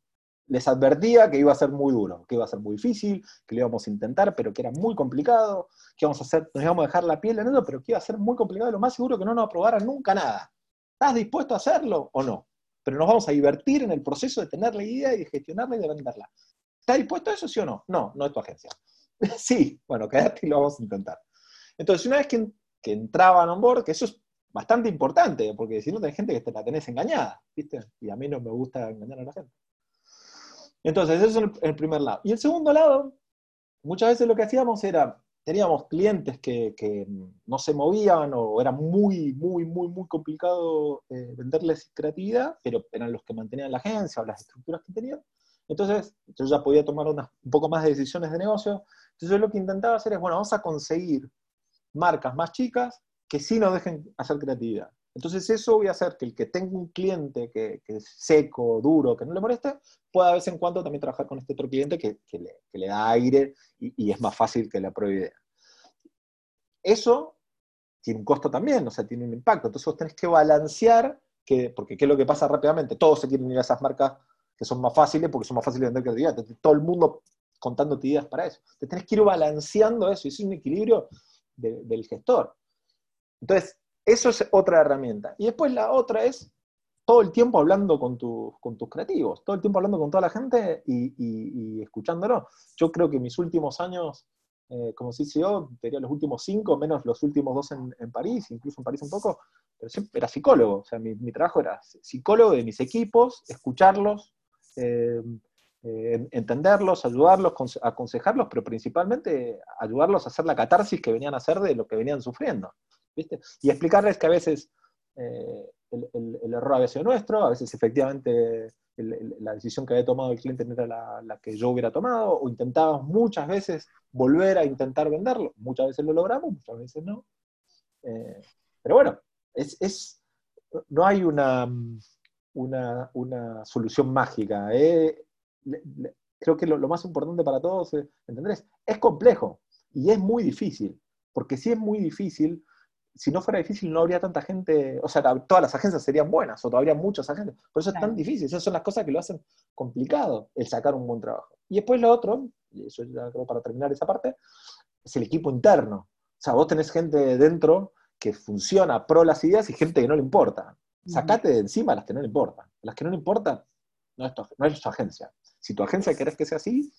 les advertía que iba a ser muy duro, que iba a ser muy difícil, que lo íbamos a intentar, pero que era muy complicado, que íbamos a hacer, nos íbamos a dejar la piel en eso, pero que iba a ser muy complicado lo más seguro que no nos aprobaran nunca nada. ¿Estás dispuesto a hacerlo o no? Pero nos vamos a divertir en el proceso de tener la idea y de gestionarla y de venderla. ¿Estás dispuesto a eso, sí o no? No, no es tu agencia. [laughs] sí, bueno, quédate y lo vamos a intentar. Entonces, una vez que, entraban on board, que eso es bastante importante, porque si no tenés gente que te la tenés engañada, ¿viste? Y a mí no me gusta engañar a la gente. Entonces, eso es el, primer lado. Y el segundo lado, muchas veces lo que hacíamos era, teníamos clientes que, no se movían o era muy, muy, muy, muy complicado eh, venderles creatividad, pero eran los que mantenían la agencia o las estructuras que tenían. Entonces, yo ya podía tomar un poco más de decisiones de negocio. Entonces, yo lo que intentaba hacer es, bueno, vamos a conseguir marcas más chicas que sí nos dejen hacer creatividad. Entonces eso voy a hacer que el que tenga un cliente que, es seco, duro, que no le moleste, pueda de vez en cuando también trabajar con este otro cliente que, le, da aire y, es más fácil que le apruebe idea. Eso tiene un costo también, o sea, tiene un impacto. Entonces vos tenés que balancear que, porque ¿qué es lo que pasa rápidamente? Todos se quieren ir a esas marcas que son más fáciles porque son más fáciles de vender creatividad. Todo el mundo contándote ideas para eso. Te tenés que ir balanceando eso, y es un equilibrio del gestor. Entonces, eso es otra herramienta. Y después la otra es todo el tiempo hablando con, con tus creativos, todo el tiempo hablando con toda la gente y, escuchándolo. Yo creo que mis últimos años eh, como CCO, diría los últimos cinco, menos los últimos dos en, París, incluso en París un poco, pero siempre era psicólogo. O sea, mi, trabajo era psicólogo de mis equipos, escucharlos, eh, eh, entenderlos, ayudarlos, aconsejarlos, pero principalmente ayudarlos a hacer la catarsis que venían a hacer de lo que venían sufriendo. ¿viste? Y explicarles que a veces el, error había sido nuestro, a veces efectivamente la decisión que había tomado el cliente no era la, que yo hubiera tomado, o intentábamos muchas veces volver a intentar venderlo, muchas veces lo logramos, muchas veces no. Eh, pero bueno, es, no hay una, una, solución mágica. Eh. Creo que lo, más importante para todos es entender es, complejo y es muy difícil, porque si es muy difícil, si no fuera difícil no habría tanta gente, o sea, todas las agencias serían buenas, o habría muchas agencias. Por eso es tan difícil, esas son las cosas que lo hacen complicado, el sacar un buen trabajo. Y después lo otro, y eso ya creo para terminar esa parte, es el equipo interno. O sea, vos tenés gente dentro que funciona pro las ideas y gente que no le importa. Sacate de encima las que no le importan. Las que no le importan, no es, tu, no es tu agencia. Si tu agencia querés que sea así,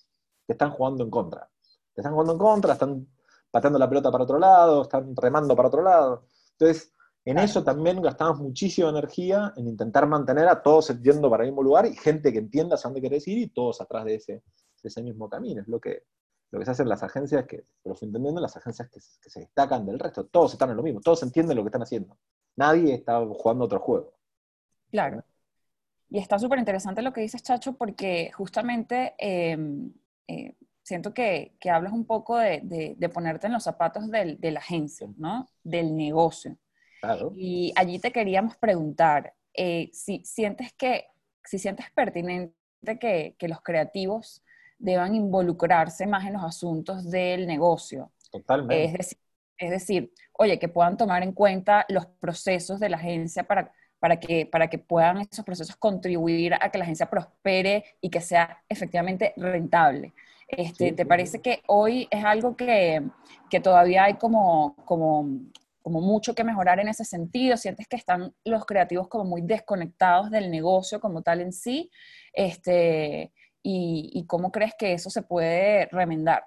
te están jugando en contra. Te están jugando en contra, están pateando la pelota para otro lado, están remando para otro lado. Entonces, en eso también gastamos muchísima energía en intentar mantener a todos yendo para el mismo lugar y gente que entienda hacia dónde querés ir y todos atrás de ese, ese mismo camino. Es lo que, lo que se hace en las agencias, que, lo fui entendiendo, las agencias que, se destacan del resto. Todos están en lo mismo, todos entienden lo que están haciendo. Nadie está jugando otro juego. Claro. Y está súper interesante lo que dices, Chacho, porque justamente eh, eh, siento que, que, hablas un poco de, de, ponerte en los zapatos del, de la agencia, ¿no? Del negocio. Claro. Y allí te queríamos preguntar, eh, si sientes que, si sientes pertinente que, que, los creativos deban involucrarse más en los asuntos del negocio. Totalmente. Es decir, es decir, oye, que puedan tomar en cuenta los procesos de la agencia para, para, que, para que puedan esos procesos contribuir a que la agencia prospere y que sea efectivamente rentable. Este, ¿Te parece que hoy es algo que, que todavía hay como, como, como mucho que mejorar en ese sentido? ¿Sientes que están los creativos como muy desconectados del negocio como tal en sí? Este, y, y cómo crees que eso se puede remendar?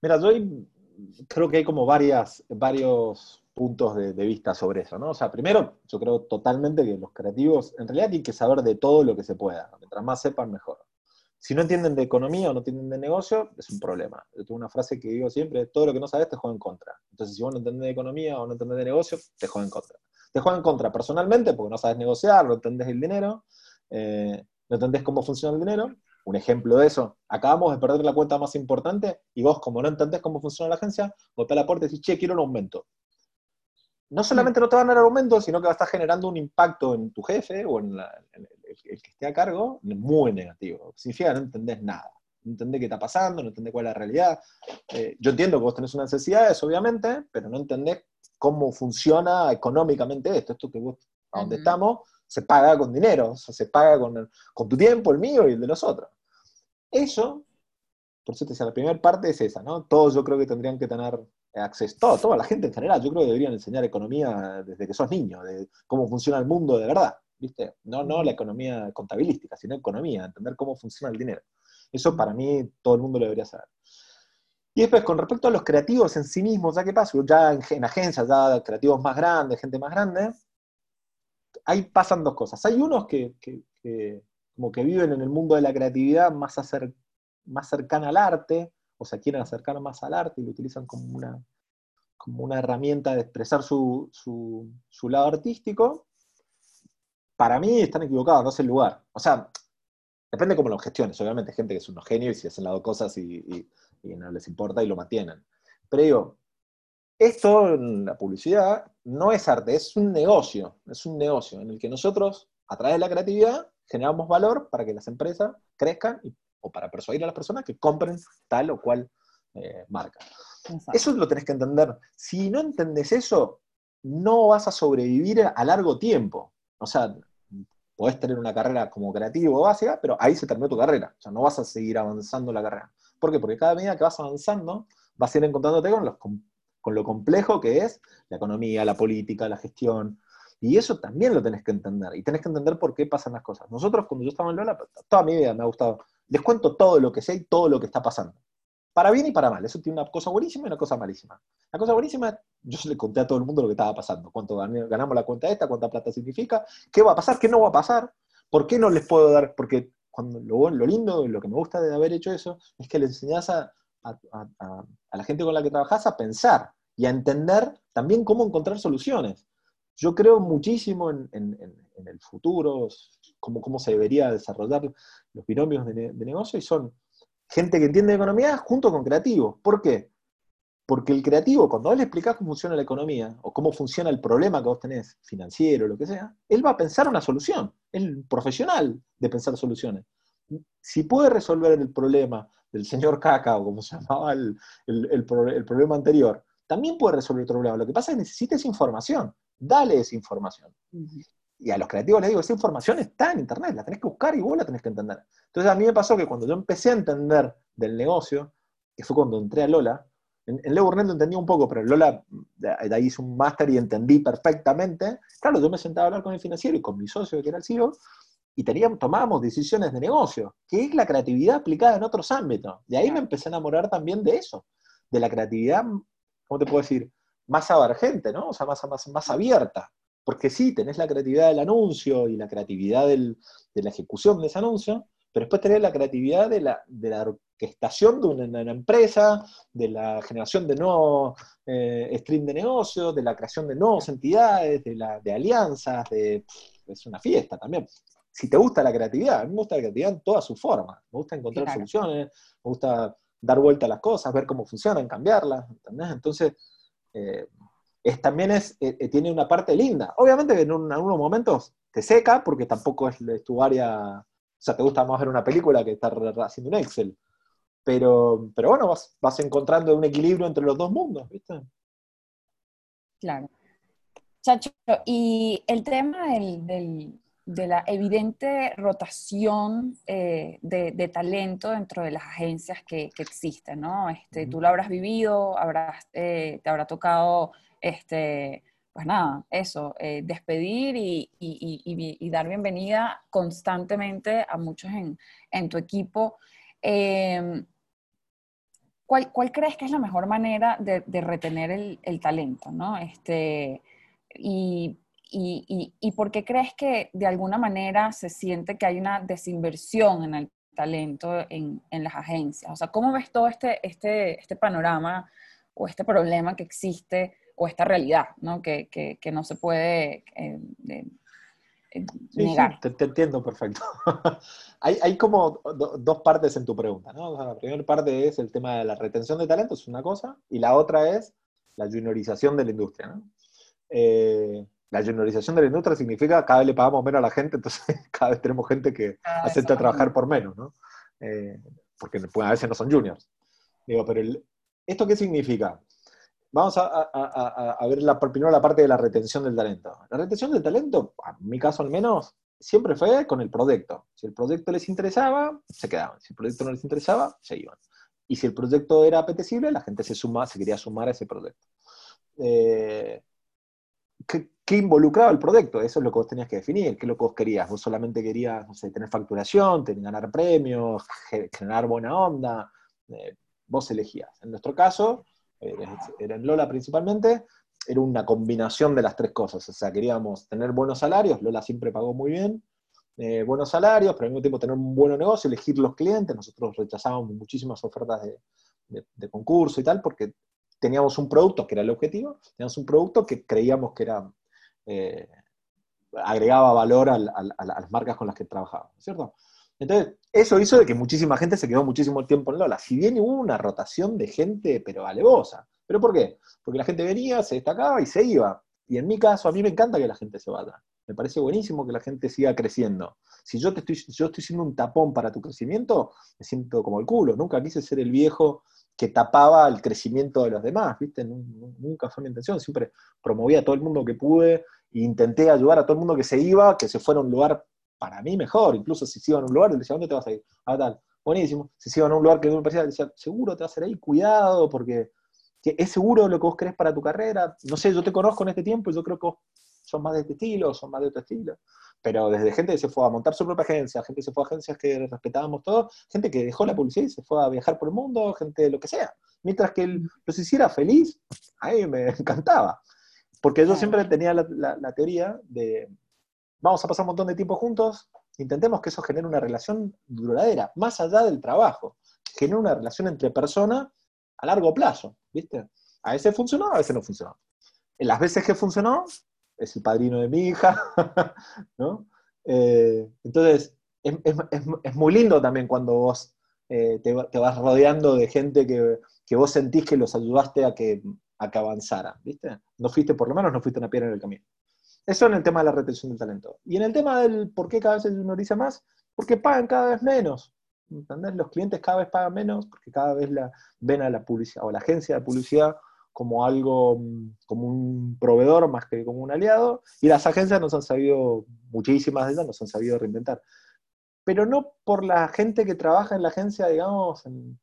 Mira, yo creo que hay como varias, varios puntos de, vista sobre eso, ¿no? O sea, primero, yo creo totalmente que los creativos en realidad tienen que saber de todo lo que se pueda. Mientras más sepan, mejor. Si no entienden de economía o no entienden de negocio, es un problema. Yo tengo una frase que digo siempre, todo lo que no sabes te juega en contra. Entonces, si vos no entendés de economía o no entendés de negocio, te juega en contra. Te juega en contra personalmente porque no sabes negociar, no entendés el dinero, eh, no entendés cómo funciona el dinero. Un ejemplo de eso, acabamos de perder la cuenta más importante y vos, como no entendés cómo funciona la agencia, golpeás la puerta y decís, che, quiero un aumento no solamente no te van a dar aumento, sino que va a estar generando un impacto en tu jefe o en, el, que esté a cargo muy negativo. Significa que no entendés nada. No entendés qué está pasando, no entendés cuál es la realidad. Eh, yo entiendo que vos tenés unas necesidades, obviamente, pero no entendés cómo funciona económicamente esto. Esto que vos, a donde estamos, se paga con dinero, o sea, se paga con, con tu tiempo, el mío y el de los otros. Eso, por eso te decía, la primera parte es esa, ¿no? Todos yo creo que tendrían que tener acceso, todo, toda la gente en general, yo creo que deberían enseñar economía desde que sos niño, de cómo funciona el mundo de verdad, ¿viste? No, no la economía contabilística, sino economía, entender cómo funciona el dinero. Eso para mí todo el mundo lo debería saber. Y después, con respecto a los creativos en sí mismos, ya que pasa, ya en, agencias, ya creativos más grandes, gente más grande, ahí pasan dos cosas. Hay unos que, como que viven en el mundo de la creatividad más, más cercana al arte, o se quieren acercar más al arte y lo utilizan como una, como una herramienta de expresar su, su, lado artístico, para mí están equivocados, no es el lugar. O sea, depende cómo lo gestiones. Obviamente, gente que es unos genios y se hacen las dos cosas y, no les importa y lo mantienen. Pero digo, esto en la publicidad no es arte, es un negocio. Es un negocio en el que nosotros, a través de la creatividad, generamos valor para que las empresas crezcan y o para persuadir a las personas que compren tal o cual eh, marca. Eso lo tenés que entender. Si no entendés eso, no vas a sobrevivir a largo tiempo. o sea, podés tener una carrera como creativo básica, pero ahí se terminó tu carrera. O sea, no vas a seguir avanzando la carrera. ¿Por qué? Porque cada medida que vas avanzando, vas a ir encontrándote con, los, con lo complejo que es la economía, la política, la gestión. Y eso también lo tenés que entender. Y tenés que entender por qué pasan las cosas. Nosotros, cuando yo estaba en Lola, toda mi vida me ha gustado. Les cuento todo lo que sé y todo lo que está pasando. Para bien y para mal. Eso tiene una cosa buenísima y una cosa malísima. La cosa buenísima, yo le conté a todo el mundo lo que estaba pasando. Cuánto ganamos la cuenta esta, cuánta plata significa, qué va a pasar, qué no va a pasar, por qué no les puedo dar, porque cuando lo, lo lindo, lo que me gusta de haber hecho eso, es que le enseñás a, la gente con la que trabajás a pensar y a entender también cómo encontrar soluciones. Yo creo muchísimo en, el futuro, cómo, cómo se debería desarrollar los binomios de, negocio, y son gente que entiende economía junto con creativos. ¿Por qué? Porque el creativo, cuando vos le explicás cómo funciona la economía o cómo funciona el problema que vos tenés, financiero, lo que sea, él va a pensar una solución. Es el profesional de pensar soluciones. Si puede resolver el problema del señor Caca, o como se llamaba el, el, problema anterior, también puede resolver el problema. Lo que pasa es que necesita esa información. Dale esa información y a los creativos les digo, esa información está en Internet, la tenés que buscar y vos la tenés que entender. Entonces a mí me pasó que cuando yo empecé a entender del negocio, que fue cuando entré a Lola, en, en Leo entendía un poco, pero en Lola de, ahí hice un máster y entendí perfectamente. Claro, yo me sentaba a hablar con el financiero y con mi socio, que era el CEO, y teníamos, tomábamos decisiones de negocio, que es la creatividad aplicada en otros ámbitos. De ahí me empecé a enamorar también de eso, de la creatividad, ¿cómo te puedo decir? Más abargente, ¿no? O sea, más, más, más abierta. Porque sí, tenés la creatividad del anuncio y la creatividad de la ejecución de ese anuncio, pero después tenés la creatividad de la, orquestación de una, empresa, de la generación de nuevos eh, stream de negocios, de la creación de nuevas entidades, de, la, de alianzas, de, es una fiesta también. Si te gusta la creatividad, a mí me gusta la creatividad en todas sus formas, me gusta encontrar soluciones, me gusta dar vuelta a las cosas, ver cómo funcionan, cambiarlas, ¿entendés? Entonces, eh, es, también es, eh, eh, tiene una parte linda. Obviamente en, algunos momentos te seca porque tampoco es, tu área, o sea, te gusta más ver una película que estar haciendo un Excel. Pero, pero bueno, vas, vas encontrando un equilibrio entre los dos mundos, ¿viste? Claro. Chacho, y el tema del, de la evidente rotación eh, de, talento dentro de las agencias que, que existen, ¿no? Este, Tú lo habrás vivido, habrás, te habrá tocado este, pues nada, eso, eh, despedir y, dar bienvenida constantemente a muchos en, tu equipo. Em, ¿cuál, crees que es la mejor manera de, retener el, talento? ¿no? Este, y, por qué crees que de alguna manera se siente que hay una desinversión en el talento en, las agencias? O sea, ¿cómo ves todo este, este, este panorama o este problema que existe? O esta realidad, ¿no? Que, que, no se puede eh, negar. Sí, te, entiendo perfecto. [laughs] hay, hay, como dos partes en tu pregunta, ¿no? la primera parte es el tema de la retención de talentos, es una cosa, y la otra es la juniorización de la industria, ¿no? Eh, la juniorización de la industria significa que cada vez le pagamos menos a la gente, [laughs] entonces cada vez tenemos gente que ah, acepta trabajar por menos, ¿no? Eh, porque a veces no son juniors. Digo, pero ¿esto qué significa? Vamos a, ver la, primero la parte de la retención del talento. La retención del talento, en mi caso al menos, siempre fue con el proyecto. Si el proyecto les interesaba, se quedaban. Si el proyecto no les interesaba, se iban. Y si el proyecto era apetecible, la gente se suma, se quería sumar a ese proyecto. Eh, ¿qué, involucraba el proyecto? Eso es lo que vos tenías que definir. ¿Qué es lo que vos querías? Vos solamente querías, no sé, tener facturación, tener, ganar premios, generar buena onda. Eh, vos elegías. En nuestro caso, era en Lola principalmente, era una combinación de las tres cosas. O sea, queríamos tener buenos salarios, Lola siempre pagó muy bien, eh, buenos salarios, pero al mismo tiempo tener un buen negocio, elegir los clientes. Nosotros rechazábamos muchísimas ofertas de, concurso y tal, porque teníamos un producto que era el objetivo, teníamos un producto que creíamos que era, eh, agregaba valor a las marcas con las que trabajábamos, ¿cierto? Entonces, eso hizo de que muchísima gente se quedó muchísimo tiempo en Lola. Si bien hubo una rotación de gente, pero alevosa. ¿Pero por qué? Porque la gente venía, se destacaba y se iba. Y en mi caso, a mí me encanta que la gente se vaya. Me parece buenísimo que la gente siga creciendo. Si yo, te estoy, yo estoy siendo un tapón para tu crecimiento, me siento como el culo. Nunca quise ser el viejo que tapaba el crecimiento de los demás, ¿viste? Nunca fue mi intención, siempre promovía a todo el mundo que pude e intenté ayudar a todo el mundo que se iba, que se fuera a un lugar para mí mejor, incluso si se iba a un lugar, le decía, ¿dónde te vas a ir? Ah, tal, buenísimo. Si se iba a un lugar que no me parecía, decía, seguro te vas a ir ahí, cuidado, porque es seguro lo que vos querés para tu carrera. No sé, yo te conozco en este tiempo y yo creo que vos son más de este estilo, son más de otro estilo. Pero desde gente que se fue a montar su propia agencia, gente que se fue a agencias que respetábamos todos, gente que dejó la publicidad y se fue a viajar por el mundo, gente lo que sea. Mientras que él los hiciera feliz, a mí me [laughs] encantaba. Porque yo siempre tenía la, teoría de, vamos a pasar un montón de tiempo juntos, intentemos que eso genere una relación duradera, más allá del trabajo, genere una relación entre personas a largo plazo, ¿viste? A veces funcionó, a veces no funcionó. En las veces que funcionó, es el padrino de mi hija, [laughs] ¿no? Eh, entonces, es, muy lindo también cuando vos eh, te, vas rodeando de gente que, vos sentís que los ayudaste a que, a que avanzaran, ¿viste? No fuiste, por lo menos, no fuiste una piedra en el camino. Eso en el tema de la retención del talento. Y en el tema del por qué cada vez uno dice más, porque pagan cada vez menos. ¿Entendés? Los clientes cada vez pagan menos porque cada vez la, ven a la publicidad o la agencia de publicidad como algo, mm, como un proveedor más que como un aliado, y las agencias nos han sabido, muchísimas de ellas nos han sabido reinventar. Pero no por la gente que trabaja en la agencia, digamos, en,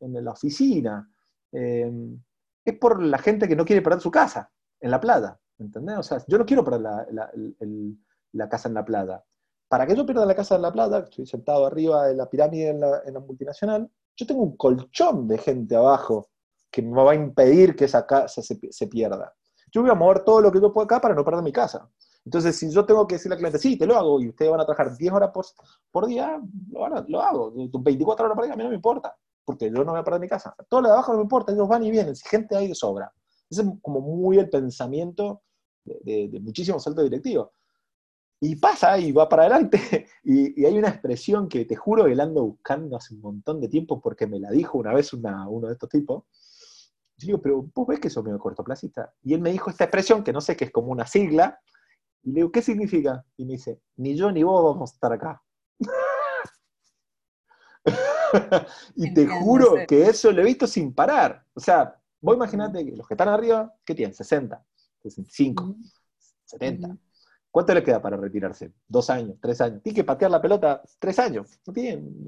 la oficina. Em, es por la gente que no quiere perder su casa en la plata, ¿entendés? O sea, yo no quiero perder la, casa en la plata. Para que yo pierda la casa en la plata, estoy sentado arriba de la pirámide en la, en la multinacional, yo tengo un colchón de gente abajo que me va a impedir que esa casa se, pierda. Yo voy a mover todo lo que yo pueda acá para no perder mi casa. Entonces, si yo tengo que decirle al cliente, sí, te lo hago, y ustedes van a trabajar 10 horas por, por día, lo, lo hago. 24 horas por día, a mí no me importa, porque yo no voy a perder mi casa. Todo lo de abajo no me importa, ellos van y vienen, si gente hay de sobra. Ese es como muy el pensamiento de, muchísimos altos directivos. Y pasa y va para adelante. [laughs] Y, hay una expresión que te juro que la ando buscando hace un montón de tiempo porque me la dijo una vez uno de estos tipos, yo digo, pero vos ves que sos medio cortoplacista. Y él me dijo esta expresión, que no sé, que es como una sigla, y le digo, ¿qué significa? Y me dice, ni yo ni vos vamos a estar acá. [laughs] y te juro que eso lo he visto sin parar. O sea, vos imaginate que los que están arriba, ¿qué tienen? 60, 65, 70. ¿Cuánto le queda para retirarse? Dos años, tres años. Tiene que patear la pelota tres años. No tienen.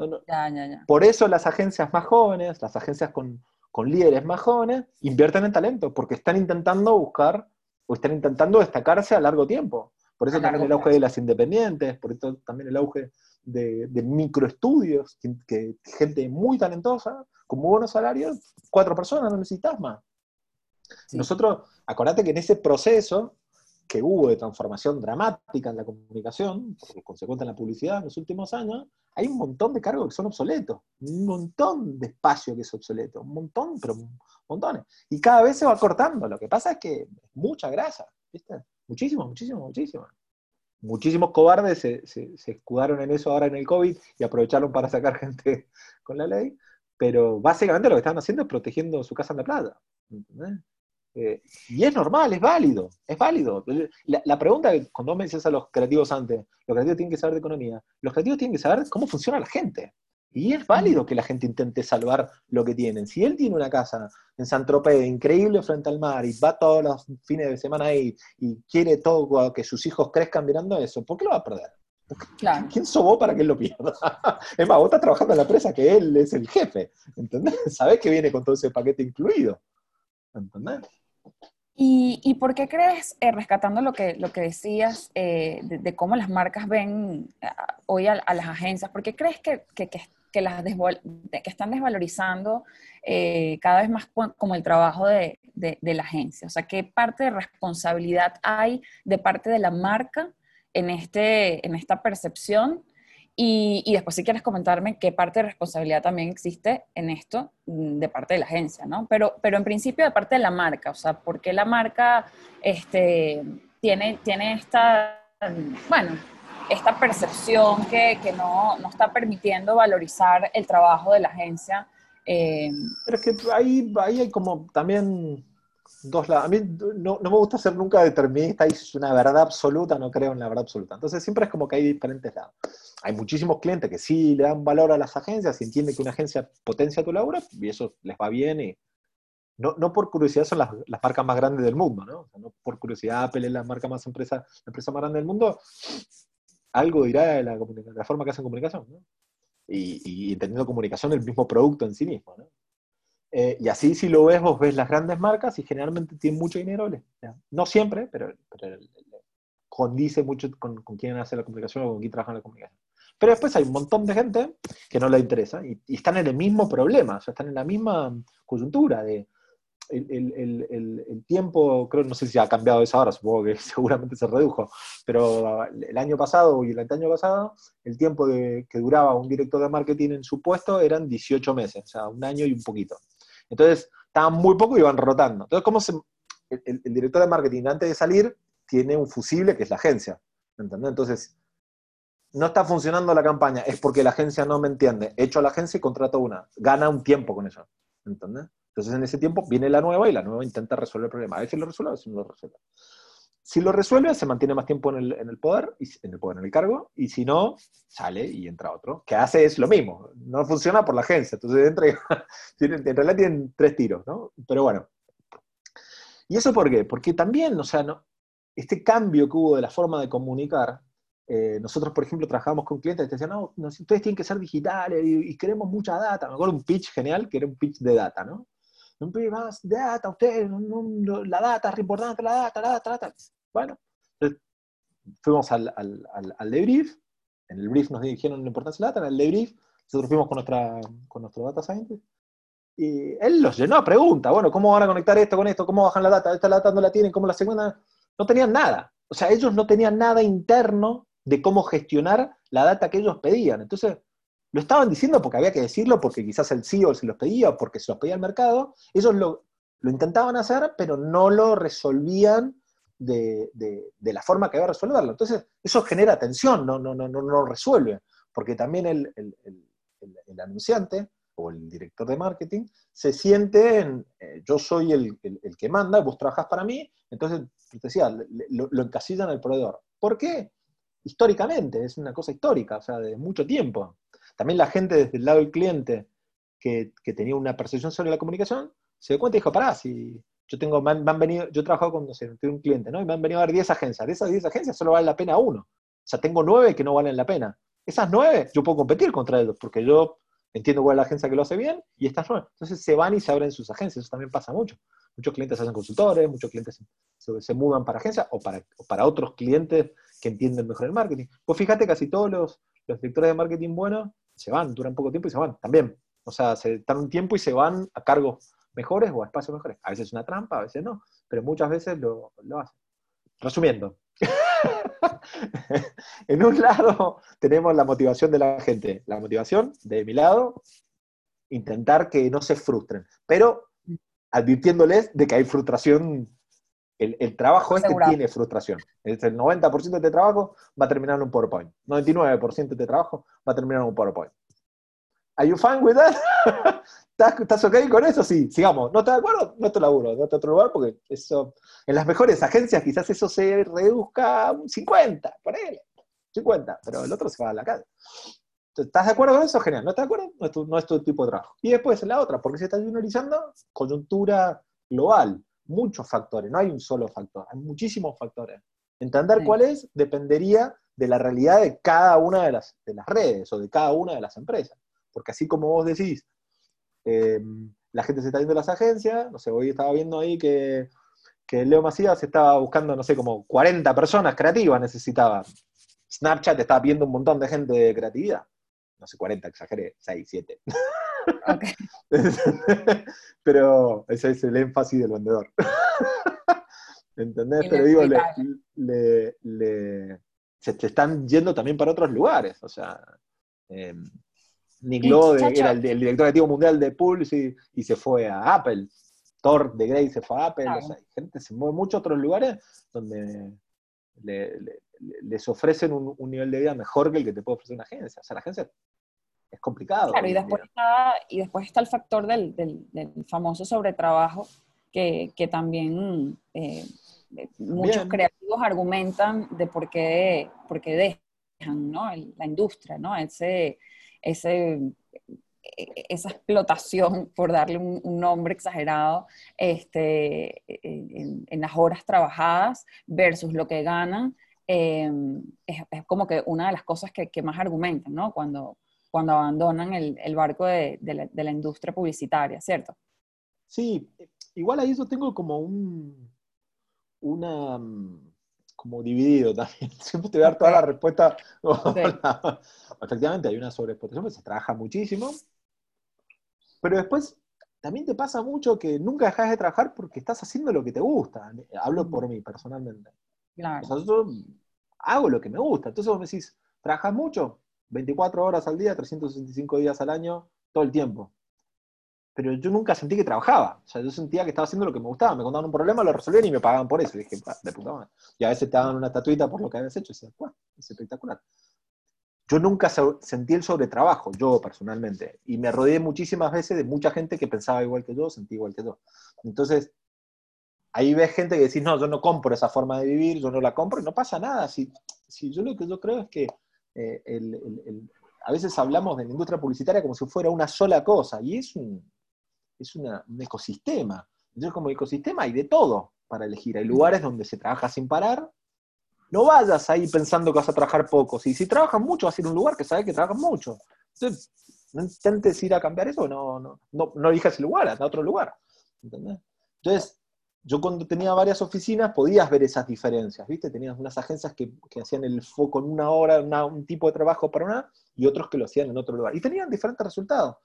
Por eso las agencias más jóvenes, las agencias con, con líderes más jóvenes, invierten en talento, porque están intentando buscar o están intentando destacarse a largo tiempo. Por eso también el auge de las independientes, por eso también el auge de, microestudios, que, gente muy talentosa, con muy buenos salarios, cuatro personas, no necesitas más. Nosotros, acordate que en ese proceso que hubo de transformación dramática en la comunicación, por consecuente en la publicidad en los últimos años, hay un montón de cargos que son obsoletos, un montón de espacio que es obsoleto, un montón, pero montones. Y cada vez se va cortando. Lo que pasa es que mucha grasa, ¿viste? Muchísimo, muchísimo, muchísimo. Muchísimos cobardes se, escudaron en eso ahora en el COVID y aprovecharon para sacar gente con la ley, pero básicamente lo que están haciendo es protegiendo su casa en la plata. Eh, y es normal, es válido, es válido. La, pregunta que cuando me decías a los creativos antes, los creativos tienen que saber de economía, los creativos tienen que saber cómo funciona la gente. Y es válido que la gente intente salvar lo que tienen. Si él tiene una casa en San Tropez increíble frente al mar y va todos los fines de semana ahí y quiere todo que sus hijos crezcan mirando eso, ¿por qué lo va a perder? ¿Quién vos para que él lo pierda? [laughs] es más, vos estás trabajando en la empresa que él es el jefe, ¿entendés? [laughs] Sabés que viene con todo ese paquete incluido, ¿entendés? ¿Y, por qué crees, eh, rescatando lo que, lo que decías eh, de, cómo las marcas ven eh, hoy a, las agencias, por qué crees que, que, que, que están desvalorizando cada vez más como el trabajo de, de, de, la agencia? O sea, ¿qué parte de responsabilidad hay de parte de la marca en, este, en esta percepción? Y, después si quieres comentarme qué parte de responsabilidad también existe en esto mm, de parte de la agencia, ¿no? Pero, pero en principio de parte de la marca, o sea, ¿por qué la marca este, tiene, tiene esta, bueno, esta percepción que, que no, no, está permitiendo valorizar el trabajo de la agencia? Eh, pero es que ahí, ahí hay como también dos lados. A mí no, me gusta ser nunca determinista y es una verdad absoluta, no creo en la verdad absoluta. Entonces siempre es como que hay diferentes lados. Hay muchísimos clientes que sí le dan valor a las agencias y entienden que una agencia potencia tu labor y eso les va bien y no, no por curiosidad son las, las, marcas más grandes del mundo, ¿no? no por curiosidad Apple es la marca más empresa, la empresa más grande del mundo, algo dirá de la, la forma que hacen comunicación, ¿no? Y, y, entendiendo comunicación el mismo producto en sí mismo, ¿no? Eh, y así si lo ves, vos ves las grandes marcas y generalmente tienen mucho dinero, no siempre, pero, condice mucho con, con, quién hace la comunicación o con quién trabaja en la comunicación. Pero después hay un montón de gente que no le interesa y, están en el mismo problema, o sea, están en la misma coyuntura de el, el, el, tiempo, creo, no sé si ha cambiado eso ahora, supongo que [laughs] seguramente se redujo, pero el año pasado y el año pasado, el tiempo que duraba un director de marketing en su puesto eran 18 meses, o sea, un año y un poquito. Entonces, estaban muy poco y iban rotando. Entonces, ¿cómo se, el, director de marketing antes de salir tiene un fusible que es la agencia? ¿Entendés? Entonces, no está funcionando la campaña, es porque la agencia no me entiende. Echo a la agencia y contrato una. Gana un tiempo con eso. ¿Entendés? Entonces, en ese tiempo viene la nueva y la nueva intenta resolver el problema. A veces lo resuelve, a veces no lo resuelve. Si lo resuelve, se mantiene más tiempo en el, poder, en el poder, en el cargo, y si no, sale y entra otro, que hace es lo mismo, no funciona por la agencia, entonces entra [laughs] en realidad tienen tres tiros, ¿no? Pero bueno. ¿Y eso por qué? Porque también, o sea, no, este cambio que hubo de la forma de comunicar, eh, nosotros, por ejemplo, trabajamos con clientes que decían, no, ustedes tienen que ser digitales y, y, queremos mucha data. Me acuerdo un pitch genial que era un pitch de data, ¿no? Un pitch más data, ustedes, la data es importante, la data, la data, la data. Bueno, fuimos al, al, al, debrief, en el brief nos dijeron la importancia de la data, en el debrief nosotros fuimos con, nuestra, con nuestro data scientist, y él los llenó a preguntas, bueno, ¿cómo van a conectar esto con esto? ¿Cómo bajan la data? ¿Esta data no la tienen? ¿Cómo la segunda? No tenían nada. O sea, ellos no tenían nada interno de cómo gestionar la data que ellos pedían. Entonces, lo estaban diciendo porque había que decirlo, porque quizás el CEO se los pedía porque se los pedía el mercado. Ellos lo, lo intentaban hacer, pero no lo resolvían de, la forma que va a resolverlo. Entonces, eso genera tensión, no, no, no, no, lo resuelve, porque también el, el, anunciante o el director de marketing se siente en, eh, yo soy el, que manda, vos trabajás para mí, entonces, te decía, lo, lo encasillan al proveedor. ¿Por qué? Históricamente, es una cosa histórica, o sea, de mucho tiempo. También la gente desde el lado del cliente que, tenía una percepción sobre la comunicación, se dio cuenta y dijo, pará, si yo tengo, me han, venido, yo he trabajado con, no sé, tengo un cliente, ¿no? Y me han venido a ver 10 agencias. De esas 10 agencias solo vale la pena uno. O sea, tengo 9 que no valen la pena. Esas 9 yo puedo competir contra ellos, porque yo entiendo cuál es la agencia que lo hace bien, y estas 9. Entonces se van y se abren sus agencias. Eso también pasa mucho. Muchos clientes hacen consultores, muchos clientes se, mudan para agencias o para, para otros clientes que entienden mejor el marketing. Pues fíjate, casi todos los, los directores de marketing buenos se van, duran poco tiempo y se van también. O sea, se están un tiempo y se van a cargo mejores o a espacios mejores. A veces es una trampa, a veces no, pero muchas veces lo, lo hacen. Resumiendo, [laughs] en un lado tenemos la motivación de la gente, la motivación de mi lado, intentar que no se frustren, pero advirtiéndoles de que hay frustración, el, el trabajo este tiene frustración. el 90% de este trabajo va a terminar en un PowerPoint, 99% de este trabajo va a terminar en un PowerPoint. ¿Are you fine with that? [laughs] ¿Estás, ok con eso? Sí, sigamos. ¿No estás de acuerdo? No te laburo, no te otro lugar, porque eso, en las mejores agencias quizás eso se reduzca a un 50, por él, 50, pero el otro se va a la calle. ¿Estás de acuerdo con eso? Genial. ¿No estás de acuerdo? No es, tu, no es tu tipo de trabajo. Y después la otra, porque se está juniorizando, coyuntura global, muchos factores, no hay un solo factor, hay muchísimos factores. Entender cuál es dependería de la realidad de cada una de las, de las redes o de cada una de las empresas. Porque así como vos decís, Em, la gente se está yendo a las agencias, no sé, hoy estaba viendo ahí que, que Leo Macías estaba buscando, no sé, como 40 personas creativas necesitaba. Snapchat estaba viendo un montón de gente de creatividad. No sé, 40, exageré, 6, 7. [laughs] [laughs] Pero ese es el énfasis del vendedor. [laughs] ¿Entendés? Pero digo, le, le, se te están yendo también para otros lugares. O sea, eh, Nick Lode era el, director creativo mundial de Pulse y, se fue a Apple. Thor de Grey se fue a Apple. O sea, gente se mueve mucho a otros lugares donde les ofrecen un, nivel de vida mejor que el que te puede ofrecer una agencia. O sea, la agencia es complicado. Claro, y después, está, y después está el factor del, del, famoso sobretrabajo, que, que también eh, muchos creativos argumentan de por qué, por qué dejan ¿no? la industria, ¿no? Ese, ese, e, esa explotación, por darle un, nombre exagerado, este, en, en, las horas trabajadas versus lo que ganan, eh, es, es, como que una de las cosas que, que más argumentan, ¿no? Cuando, cuando abandonan el, el barco de, de, la, de, la, industria publicitaria, ¿cierto? Sí, igual ahí yo tengo como un, una, como dividido también. [laughs] Siempre te voy a dar toda la respuesta. [laughs] Efectivamente, hay una sobreexplotación, se trabaja muchísimo, pero después también te pasa mucho que nunca dejas de trabajar porque estás haciendo lo que te gusta. Hablo por mí personalmente. Claro. O sea, yo hago lo que me gusta. Entonces vos me decís, ¿trabajas mucho? 24 horas al día, 365 días al año, todo el tiempo. Pero yo nunca sentí que trabajaba. O sea, yo sentía que estaba haciendo lo que me gustaba. Me contaban un problema, lo resolvían y me pagaban por eso. Y dije, de puta madre. Y a veces te daban una estatuita por lo que habías hecho. Y decía, es espectacular. Yo nunca sentí el sobretrabajo, yo personalmente. Y me rodeé muchísimas veces de mucha gente que pensaba igual que yo, sentía igual que yo. Entonces, ahí ves gente que decís, no, yo no compro esa forma de vivir, yo no la compro, y no pasa nada. Si, si yo lo que yo creo es que eh, a veces hablamos de la industria publicitaria como si fuera una sola cosa, y es un, es un ecosistema. Entonces, como ecosistema hay de todo para elegir. Hay lugares donde se trabaja sin parar. No vayas ahí pensando que vas a trabajar poco. Si, trabajas mucho, vas a ir a un lugar que sabes que trabajas mucho. Entonces, no intentes ir a cambiar eso, no, no, no, no elijas el lugar, a otro lugar. Entonces, yo cuando tenía varias oficinas podías ver esas diferencias, ¿viste? Tenías unas agencias que, que hacían el foco en una hora, una, un tipo de trabajo para una, y otros que lo hacían en otro lugar. Y tenían diferentes resultados.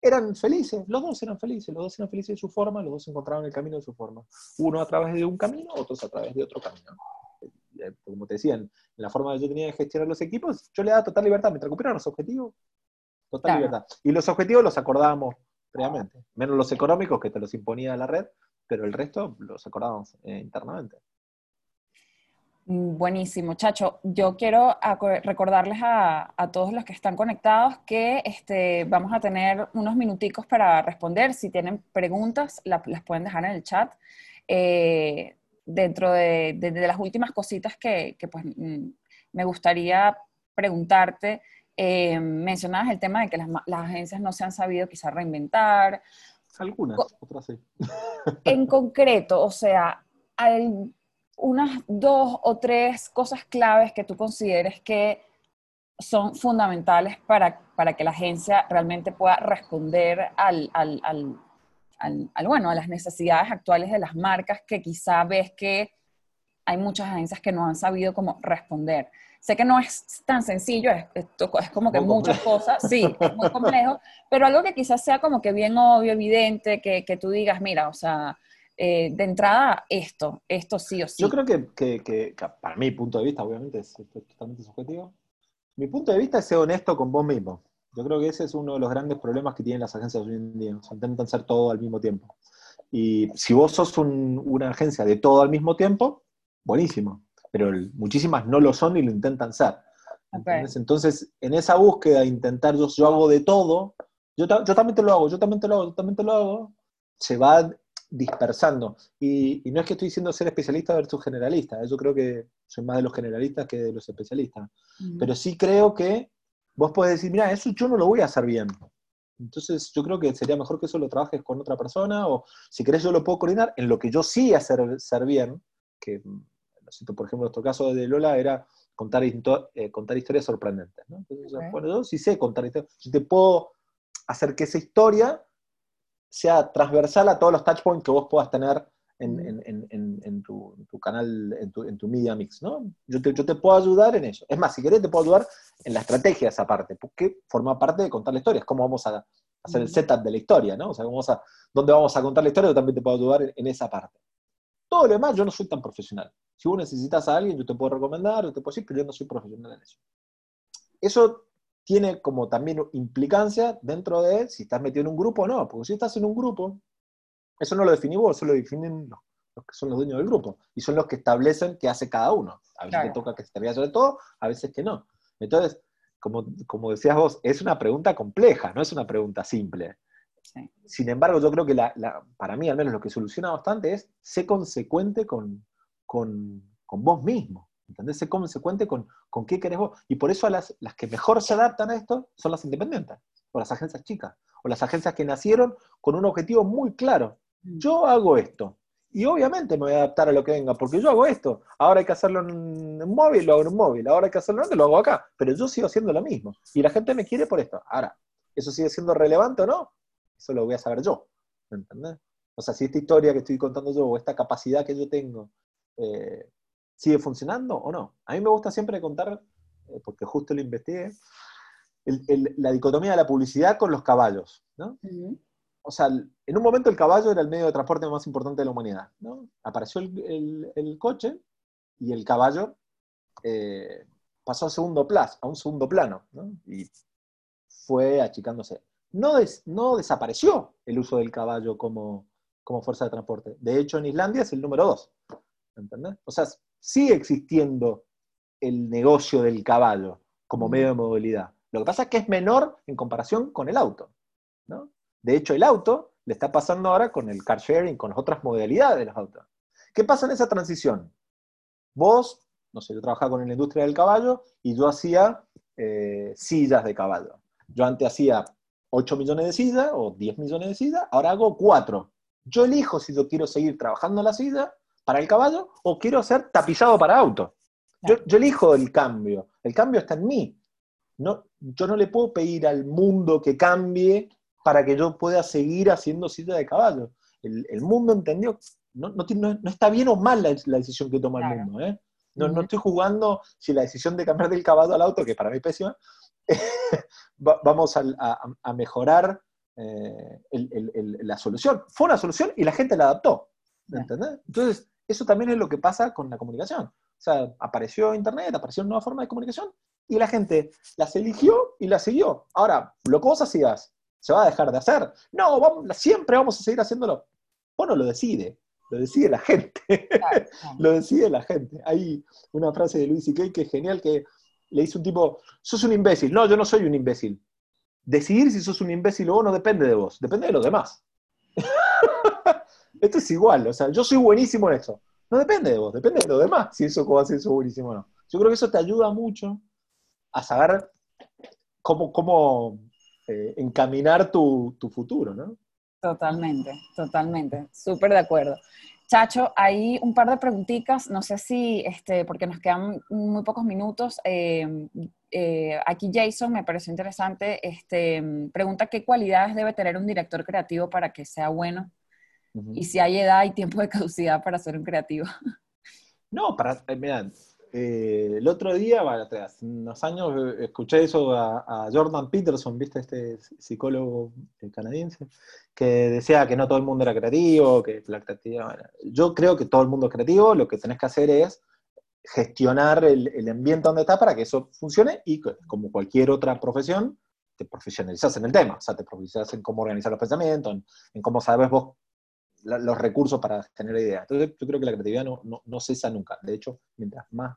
Eran felices, los dos eran felices, los dos eran felices de su forma, los dos encontraban el camino de su forma. Uno a través de un camino, otros a través de otro camino. Eh, como te decían, en la forma que yo tenía de gestionar los equipos, yo le daba total libertad. Mientras cumplieran los objetivos, total claro. libertad. Y los objetivos los acordábamos previamente, menos los económicos que te los imponía la red, pero el resto los acordamos eh, internamente. Mm, buenísimo, Chacho. Yo quiero recordarles a, a, todos los que están conectados que este, vamos a tener unos minuticos para responder. Si tienen preguntas, la, las pueden dejar en el chat. Eh, dentro de, de, de, las últimas cositas que, que pues, mm, me gustaría preguntarte, eh, mencionabas el tema de que las, las, agencias no se han sabido quizá reinventar algunas, otras sí. En concreto, o sea, hay unas dos o tres cosas claves que tú consideres que son fundamentales para, para que la agencia realmente pueda responder al, al, al, al, bueno, a las necesidades actuales de las marcas que quizá ves que hay muchas agencias que no han sabido cómo responder. Sé que no es tan sencillo, es, es, es como que muy muchas cosas, sí, es muy complejo, pero algo que quizás sea como que bien obvio, evidente, que, que tú digas, mira, o sea, eh, de entrada esto, esto sí o sí. Yo creo que, que, que, para mi punto de vista, obviamente es totalmente subjetivo, mi punto de vista es ser honesto con vos mismo. Yo creo que ese es uno de los grandes problemas que tienen las agencias hoy en día, o sea, intentan hacer todo al mismo tiempo. Y si vos sos un, una agencia de todo al mismo tiempo, buenísimo pero muchísimas no lo son y lo intentan ser. Okay. Entonces, en esa búsqueda de intentar, yo, yo hago de todo, yo, yo, también te lo hago, yo también te lo hago, yo también te lo hago, se va dispersando. Y, y no es que estoy diciendo ser especialista versus generalista, yo creo que soy más de los generalistas que de los especialistas. Uh -huh. Pero sí creo que vos podés decir, mira, eso yo no lo voy a hacer bien. Entonces yo creo que sería mejor que eso lo trabajes con otra persona, o si querés yo lo puedo coordinar en lo que yo sí hacer ser bien, que por ejemplo, nuestro caso de Lola era contar, eh, contar historias sorprendentes. ¿no? Entonces, okay. bueno, yo sí sé contar historias. Si te puedo hacer que esa historia sea transversal a todos los touchpoints que vos puedas tener en, en, en, en tu, tu, canal, en tu, tu, media mix, ¿no? Yo te, yo te puedo ayudar en eso. Es más, si querés, te puedo ayudar en la estrategia de esa parte, porque forma parte de contar la historia. Es cómo vamos a hacer el setup de la historia, ¿no? O sea, vamos a, dónde vamos a contar la historia, yo también te puedo ayudar en, esa parte. Todo lo demás, yo no soy tan profesional. Si vos necesitas a alguien, yo te puedo recomendar, yo te puedo decir, pero yo no soy profesional en eso. Eso tiene como también implicancia dentro de si estás metido en un grupo o no, porque si estás en un grupo, eso no lo definís vos, eso lo definen los, los, que son los dueños del grupo, y son los que establecen qué hace cada uno. A veces claro. te toca que se te vea sobre todo, a veces que no. Entonces, como, como decías vos, es una pregunta compleja, no es una pregunta simple. Sin embargo, yo creo que para mí al menos lo que soluciona bastante es ser consecuente con, con, vos mismo. ¿Entendés? Sé consecuente con, con qué querés vos. Y por eso las, las que mejor se adaptan a esto son las independientes, o las agencias chicas, o las agencias que nacieron con un objetivo muy claro. Mm. Yo hago esto. Y obviamente me voy a adaptar a lo que venga, porque yo hago esto. Ahora hay que hacerlo en un móvil, lo hago en un móvil. Ahora hay que hacerlo en lo hago acá. Pero yo sigo haciendo lo mismo. Y la gente me quiere por esto. Ahora, ¿eso sigue siendo relevante o no? Eso lo voy a saber yo. ¿Entendés? O sea, si esta historia que estoy contando yo, o esta capacidad que yo tengo, eh, sigue funcionando o no. A mí me gusta siempre contar, eh, porque justo lo investigué, la dicotomía de la publicidad con los caballos. ¿no? O sea, en un momento el caballo era el medio de transporte más importante de la humanidad. ¿no? Apareció el, coche y el caballo eh, pasó a, segundo plazo, a un segundo plano ¿no? y fue achicándose. No, no desapareció el uso del caballo como, como fuerza de transporte. De hecho, en Islandia es el número dos. ¿Entendés? O sea, sigue existiendo el negocio del caballo como medio de movilidad. Lo que pasa es que es menor en comparación con el auto. ¿no? De hecho, el auto le está pasando ahora con el car sharing, con las otras modalidades de los autos. ¿Qué pasa en esa transición? Vos, no sé, yo trabajaba con la industria del caballo y yo hacía eh, sillas de caballo. Yo antes hacía 8 millones de sillas o 10 millones de sillas, ahora hago 4. Yo elijo si yo quiero seguir trabajando la silla para el caballo o quiero ser tapizado para auto. Yo, elijo el cambio. El cambio está en mí. No, yo no le puedo pedir al mundo que cambie para que yo pueda seguir haciendo silla de caballo. El, mundo entendió, no, no, está bien o mal la, decisión que toma el mundo. ¿eh? No, no estoy jugando si la decisión de cambiar del caballo al auto, que para mí es pésima, [laughs] vamos a, mejorar eh, la solución. Fue una solución y la gente la adaptó. ¿entendés? Entonces, eso también es lo que pasa con la comunicación. O sea, apareció Internet, apareció una nueva forma de comunicación y la gente las eligió y las siguió. Ahora, lo que vos hacías, ¿se va a dejar de hacer? No, vamos, siempre vamos a seguir haciéndolo. Bueno, lo decide, lo decide la gente. [laughs] lo decide la gente. Hay una frase de Luis C.K. que es genial, que le dice un tipo, sos un imbécil. No, yo no soy un imbécil. Decidir si sos un imbécil o no depende de vos, depende de los demás. [laughs] Esto es igual, o sea, yo soy buenísimo en eso. No depende de vos, depende de lo demás, si eso va a ser eso buenísimo o no. Yo creo que eso te ayuda mucho a saber cómo, cómo eh, encaminar tu, futuro, ¿no? Totalmente, totalmente, súper de acuerdo. Chacho, hay un par de preguntitas, no sé si, este, porque nos quedan muy pocos minutos. Eh, eh, aquí Jason me pareció interesante, este, pregunta qué cualidades debe tener un director creativo para que sea bueno y si hay edad y tiempo de caducidad para ser un creativo. No, para, eh, mira, eh, el otro día, hace unos años, eh, escuché eso a, Jordan Peterson, ¿viste? Este psicólogo canadiense, que decía que no todo el mundo era creativo, que la creatividad... yo creo que todo el mundo es creativo, lo que tenés que hacer es gestionar el, el ambiente donde está para que eso funcione y como cualquier otra profesión, te profesionalizas en el tema, o sea, te profesionalizas en cómo organizar los pensamientos, en, en cómo sabes vos los recursos para tener ideas. Entonces yo creo que la creatividad no, no, cesa nunca. De hecho, mientras más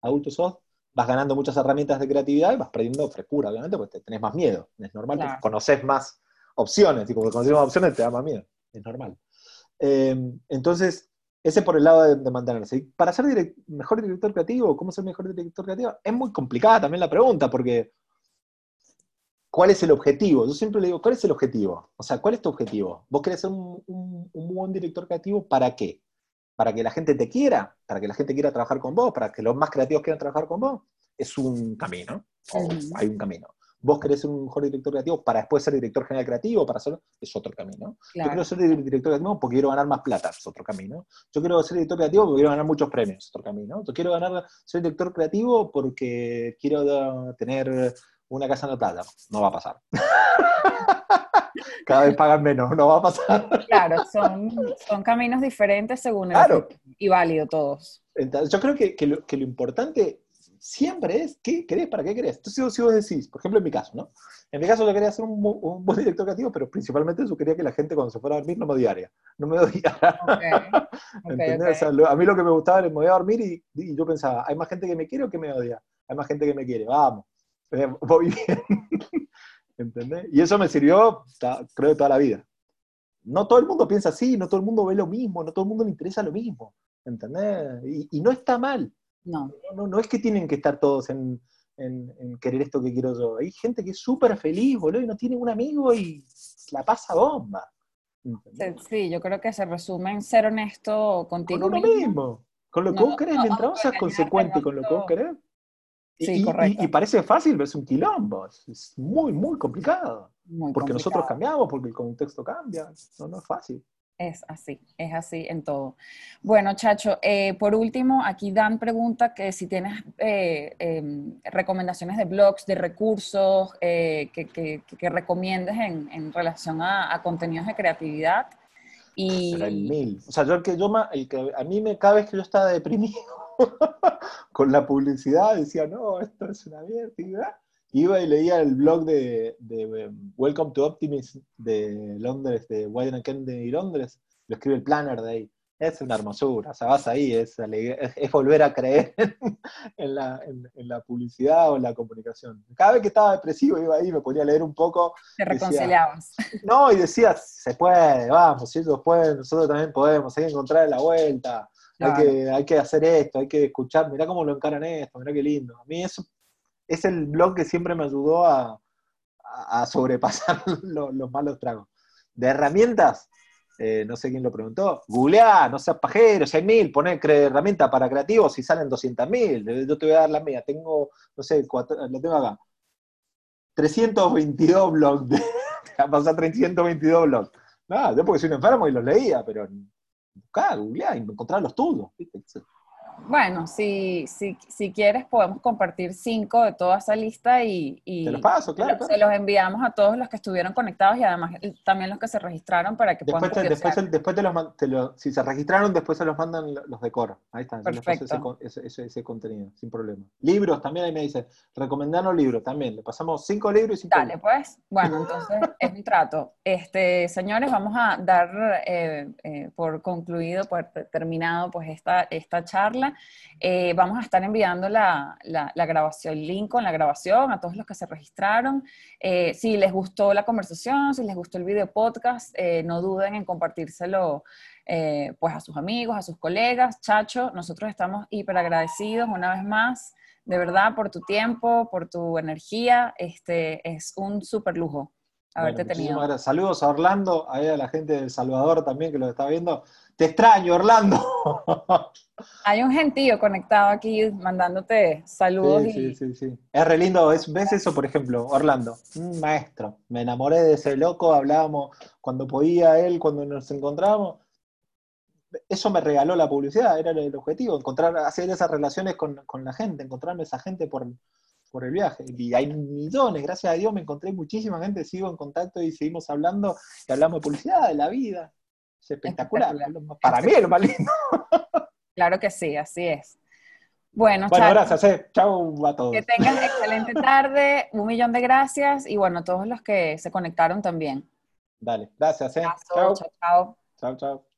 adulto sos, vas ganando muchas herramientas de creatividad y vas perdiendo frescura, obviamente, porque tenés más miedo. Es normal, conoces más opciones, y como conoces más opciones te da más miedo. Es normal. Eh, entonces, ese por el lado de, mantenerse. Y para ser mejor director creativo, ¿cómo ser mejor director creativo? Es muy complicada también la pregunta, porque ¿Cuál es el objetivo? Yo siempre le digo, ¿cuál es el objetivo? O sea, ¿cuál es tu objetivo? ¿Vos querés ser un, buen director creativo para qué? ¿Para que la gente te quiera? ¿Para que la gente quiera trabajar con vos? ¿Para que los más creativos quieran trabajar con vos? Es un camino. hay un camino. Vos querés ser un mejor director creativo para después ser director general creativo, para hacerlo, es otro camino. Yo quiero ser director creativo porque quiero ganar más plata, es otro camino. Yo quiero ser director creativo porque quiero ganar muchos premios, es otro camino. Yo quiero ganar, ser director creativo porque quiero tener una casa en la playa. No va a pasar. [laughs] Cada vez pagan menos, no va a pasar. Claro, son, son caminos diferentes según el claro. y válido todos. Entonces, yo creo que, que, lo, que, lo, importante siempre es qué querés, para qué querés. Entonces, si vos decís, por ejemplo, en mi caso, ¿no? En mi caso yo quería ser un, un buen director creativo, pero principalmente yo quería que la gente cuando se fuera a dormir no me odiara. No me odiara. [laughs] a mí lo que me gustaba era me voy a dormir y, y yo pensaba, ¿hay más gente que me quiere o que me odia? Hay más gente que me quiere, vamos. Voy bien. [laughs] ¿Entendés? Y eso me sirvió, creo, toda la vida. No todo el mundo piensa así, no todo el mundo ve lo mismo, no todo el mundo le interesa lo mismo. ¿Entendés? Y, no está mal. No. no. No es que tienen que estar todos en, querer esto que quiero yo. Hay gente que es súper feliz, boludo, y no tiene un amigo y la pasa bomba. Sí, yo creo que se resume en ser honesto contigo con mismo. Con lo que vos querés, mientras vos seas consecuente con lo que vos querés. Sí, y, y, parece fácil, pero es un quilombo. Es muy, muy complicado. porque nosotros cambiamos, porque el contexto cambia. No, no es fácil. Es así, es así en todo. Bueno, Chacho, eh, por último, aquí Dan pregunta que si tienes eh, em, recomendaciones de blogs, de recursos eh, que, que, recomiendes en, en relación a, contenidos de creatividad. Y... mil. O sea, yo el que yo el que a mí me cada vez que yo estaba deprimido [laughs] con la publicidad decía, no, esto es una mierda. Iba y leía el blog de, em, Welcome to Optimism de Londres, de Wyden Kennedy Londres, lo escribe el planner de ahí. Es una hermosura, o sea, vas ahí, es, es, volver a creer [laughs] en, la, publicidad o en la comunicación. Cada vez que estaba depresivo iba ahí, me ponía a leer un poco. Te reconciliabas. no, y decía, se puede, vamos, si ellos pueden, nosotros también podemos, hay que encontrar la vuelta, hay, que, hay que hacer esto, hay que escuchar, mirá cómo lo encaran esto, mirá qué lindo. A mí eso es el blog que siempre me ayudó a, sobrepasar [laughs] los, malos tragos. De herramientas, eh, no sé quién lo preguntó, googleá, no seas pajero, hay mil, poné herramienta para creativos y salen 200 mil, yo te voy a dar la mía, tengo, no sé, lo tengo acá, 322 blogs, de, a pasar 322 blogs. No, yo porque soy un enfermo y los leía, pero buscá, googleá y encontrar los tuyos. Bueno, si, si, si quieres podemos compartir cinco de toda esa lista y, y Te los paso, claro, se los enviamos a todos los que estuvieron conectados y además también los que se registraron para que después puedan después, después te los, te si se registraron, después se los mandan los de Coro. Ahí está, Perfecto. Ese, ese, ese, contenido, sin problema. Libros también, ahí me dice, recomendanos libros también. Le pasamos cinco libros y cinco Dale, pues. Bueno, entonces [laughs] es un trato. Este, señores, vamos a dar eh, eh, por concluido, por terminado pues esta, esta charla. Eh, vamos a estar enviando la, la, grabación, el link con la grabación a todos los que se registraron. Eh, si les gustó la conversación, si les gustó el video podcast, eh, no duden en compartírselo pues a sus amigos, a sus colegas. Chacho, nosotros estamos hiper agradecidos una vez más, de verdad, por tu tiempo, por tu energía. Este, es un súper lujo haberte tenido. Saludos a Orlando, a la gente de El Salvador también que lo está viendo. Te extraño, Orlando. [laughs] Hay un gentío conectado aquí mandándote saludos. Sí, sí, sí, sí. Es re lindo. ¿Ves eso, por ejemplo? Orlando, un maestro. Me enamoré de ese loco, hablábamos cuando podía él, cuando nos encontrábamos. Eso me regaló la publicidad, era el objetivo, encontrar, hacer esas relaciones con, la gente, encontrarme esa gente por, por el viaje. Y hay millones, gracias a Dios me encontré muchísima gente, sigo en contacto y seguimos hablando, y hablamos de publicidad, de la vida. Es espectacular. Para mí es lo más lindo. [laughs] Claro que sí, así es. Bueno, bueno gracias. Eh. Chao a todos. Que tengan excelente tarde, un millón de gracias y bueno, todos los que se conectaron también. Dale, gracias. Eh. chao, chao. Chao, chao.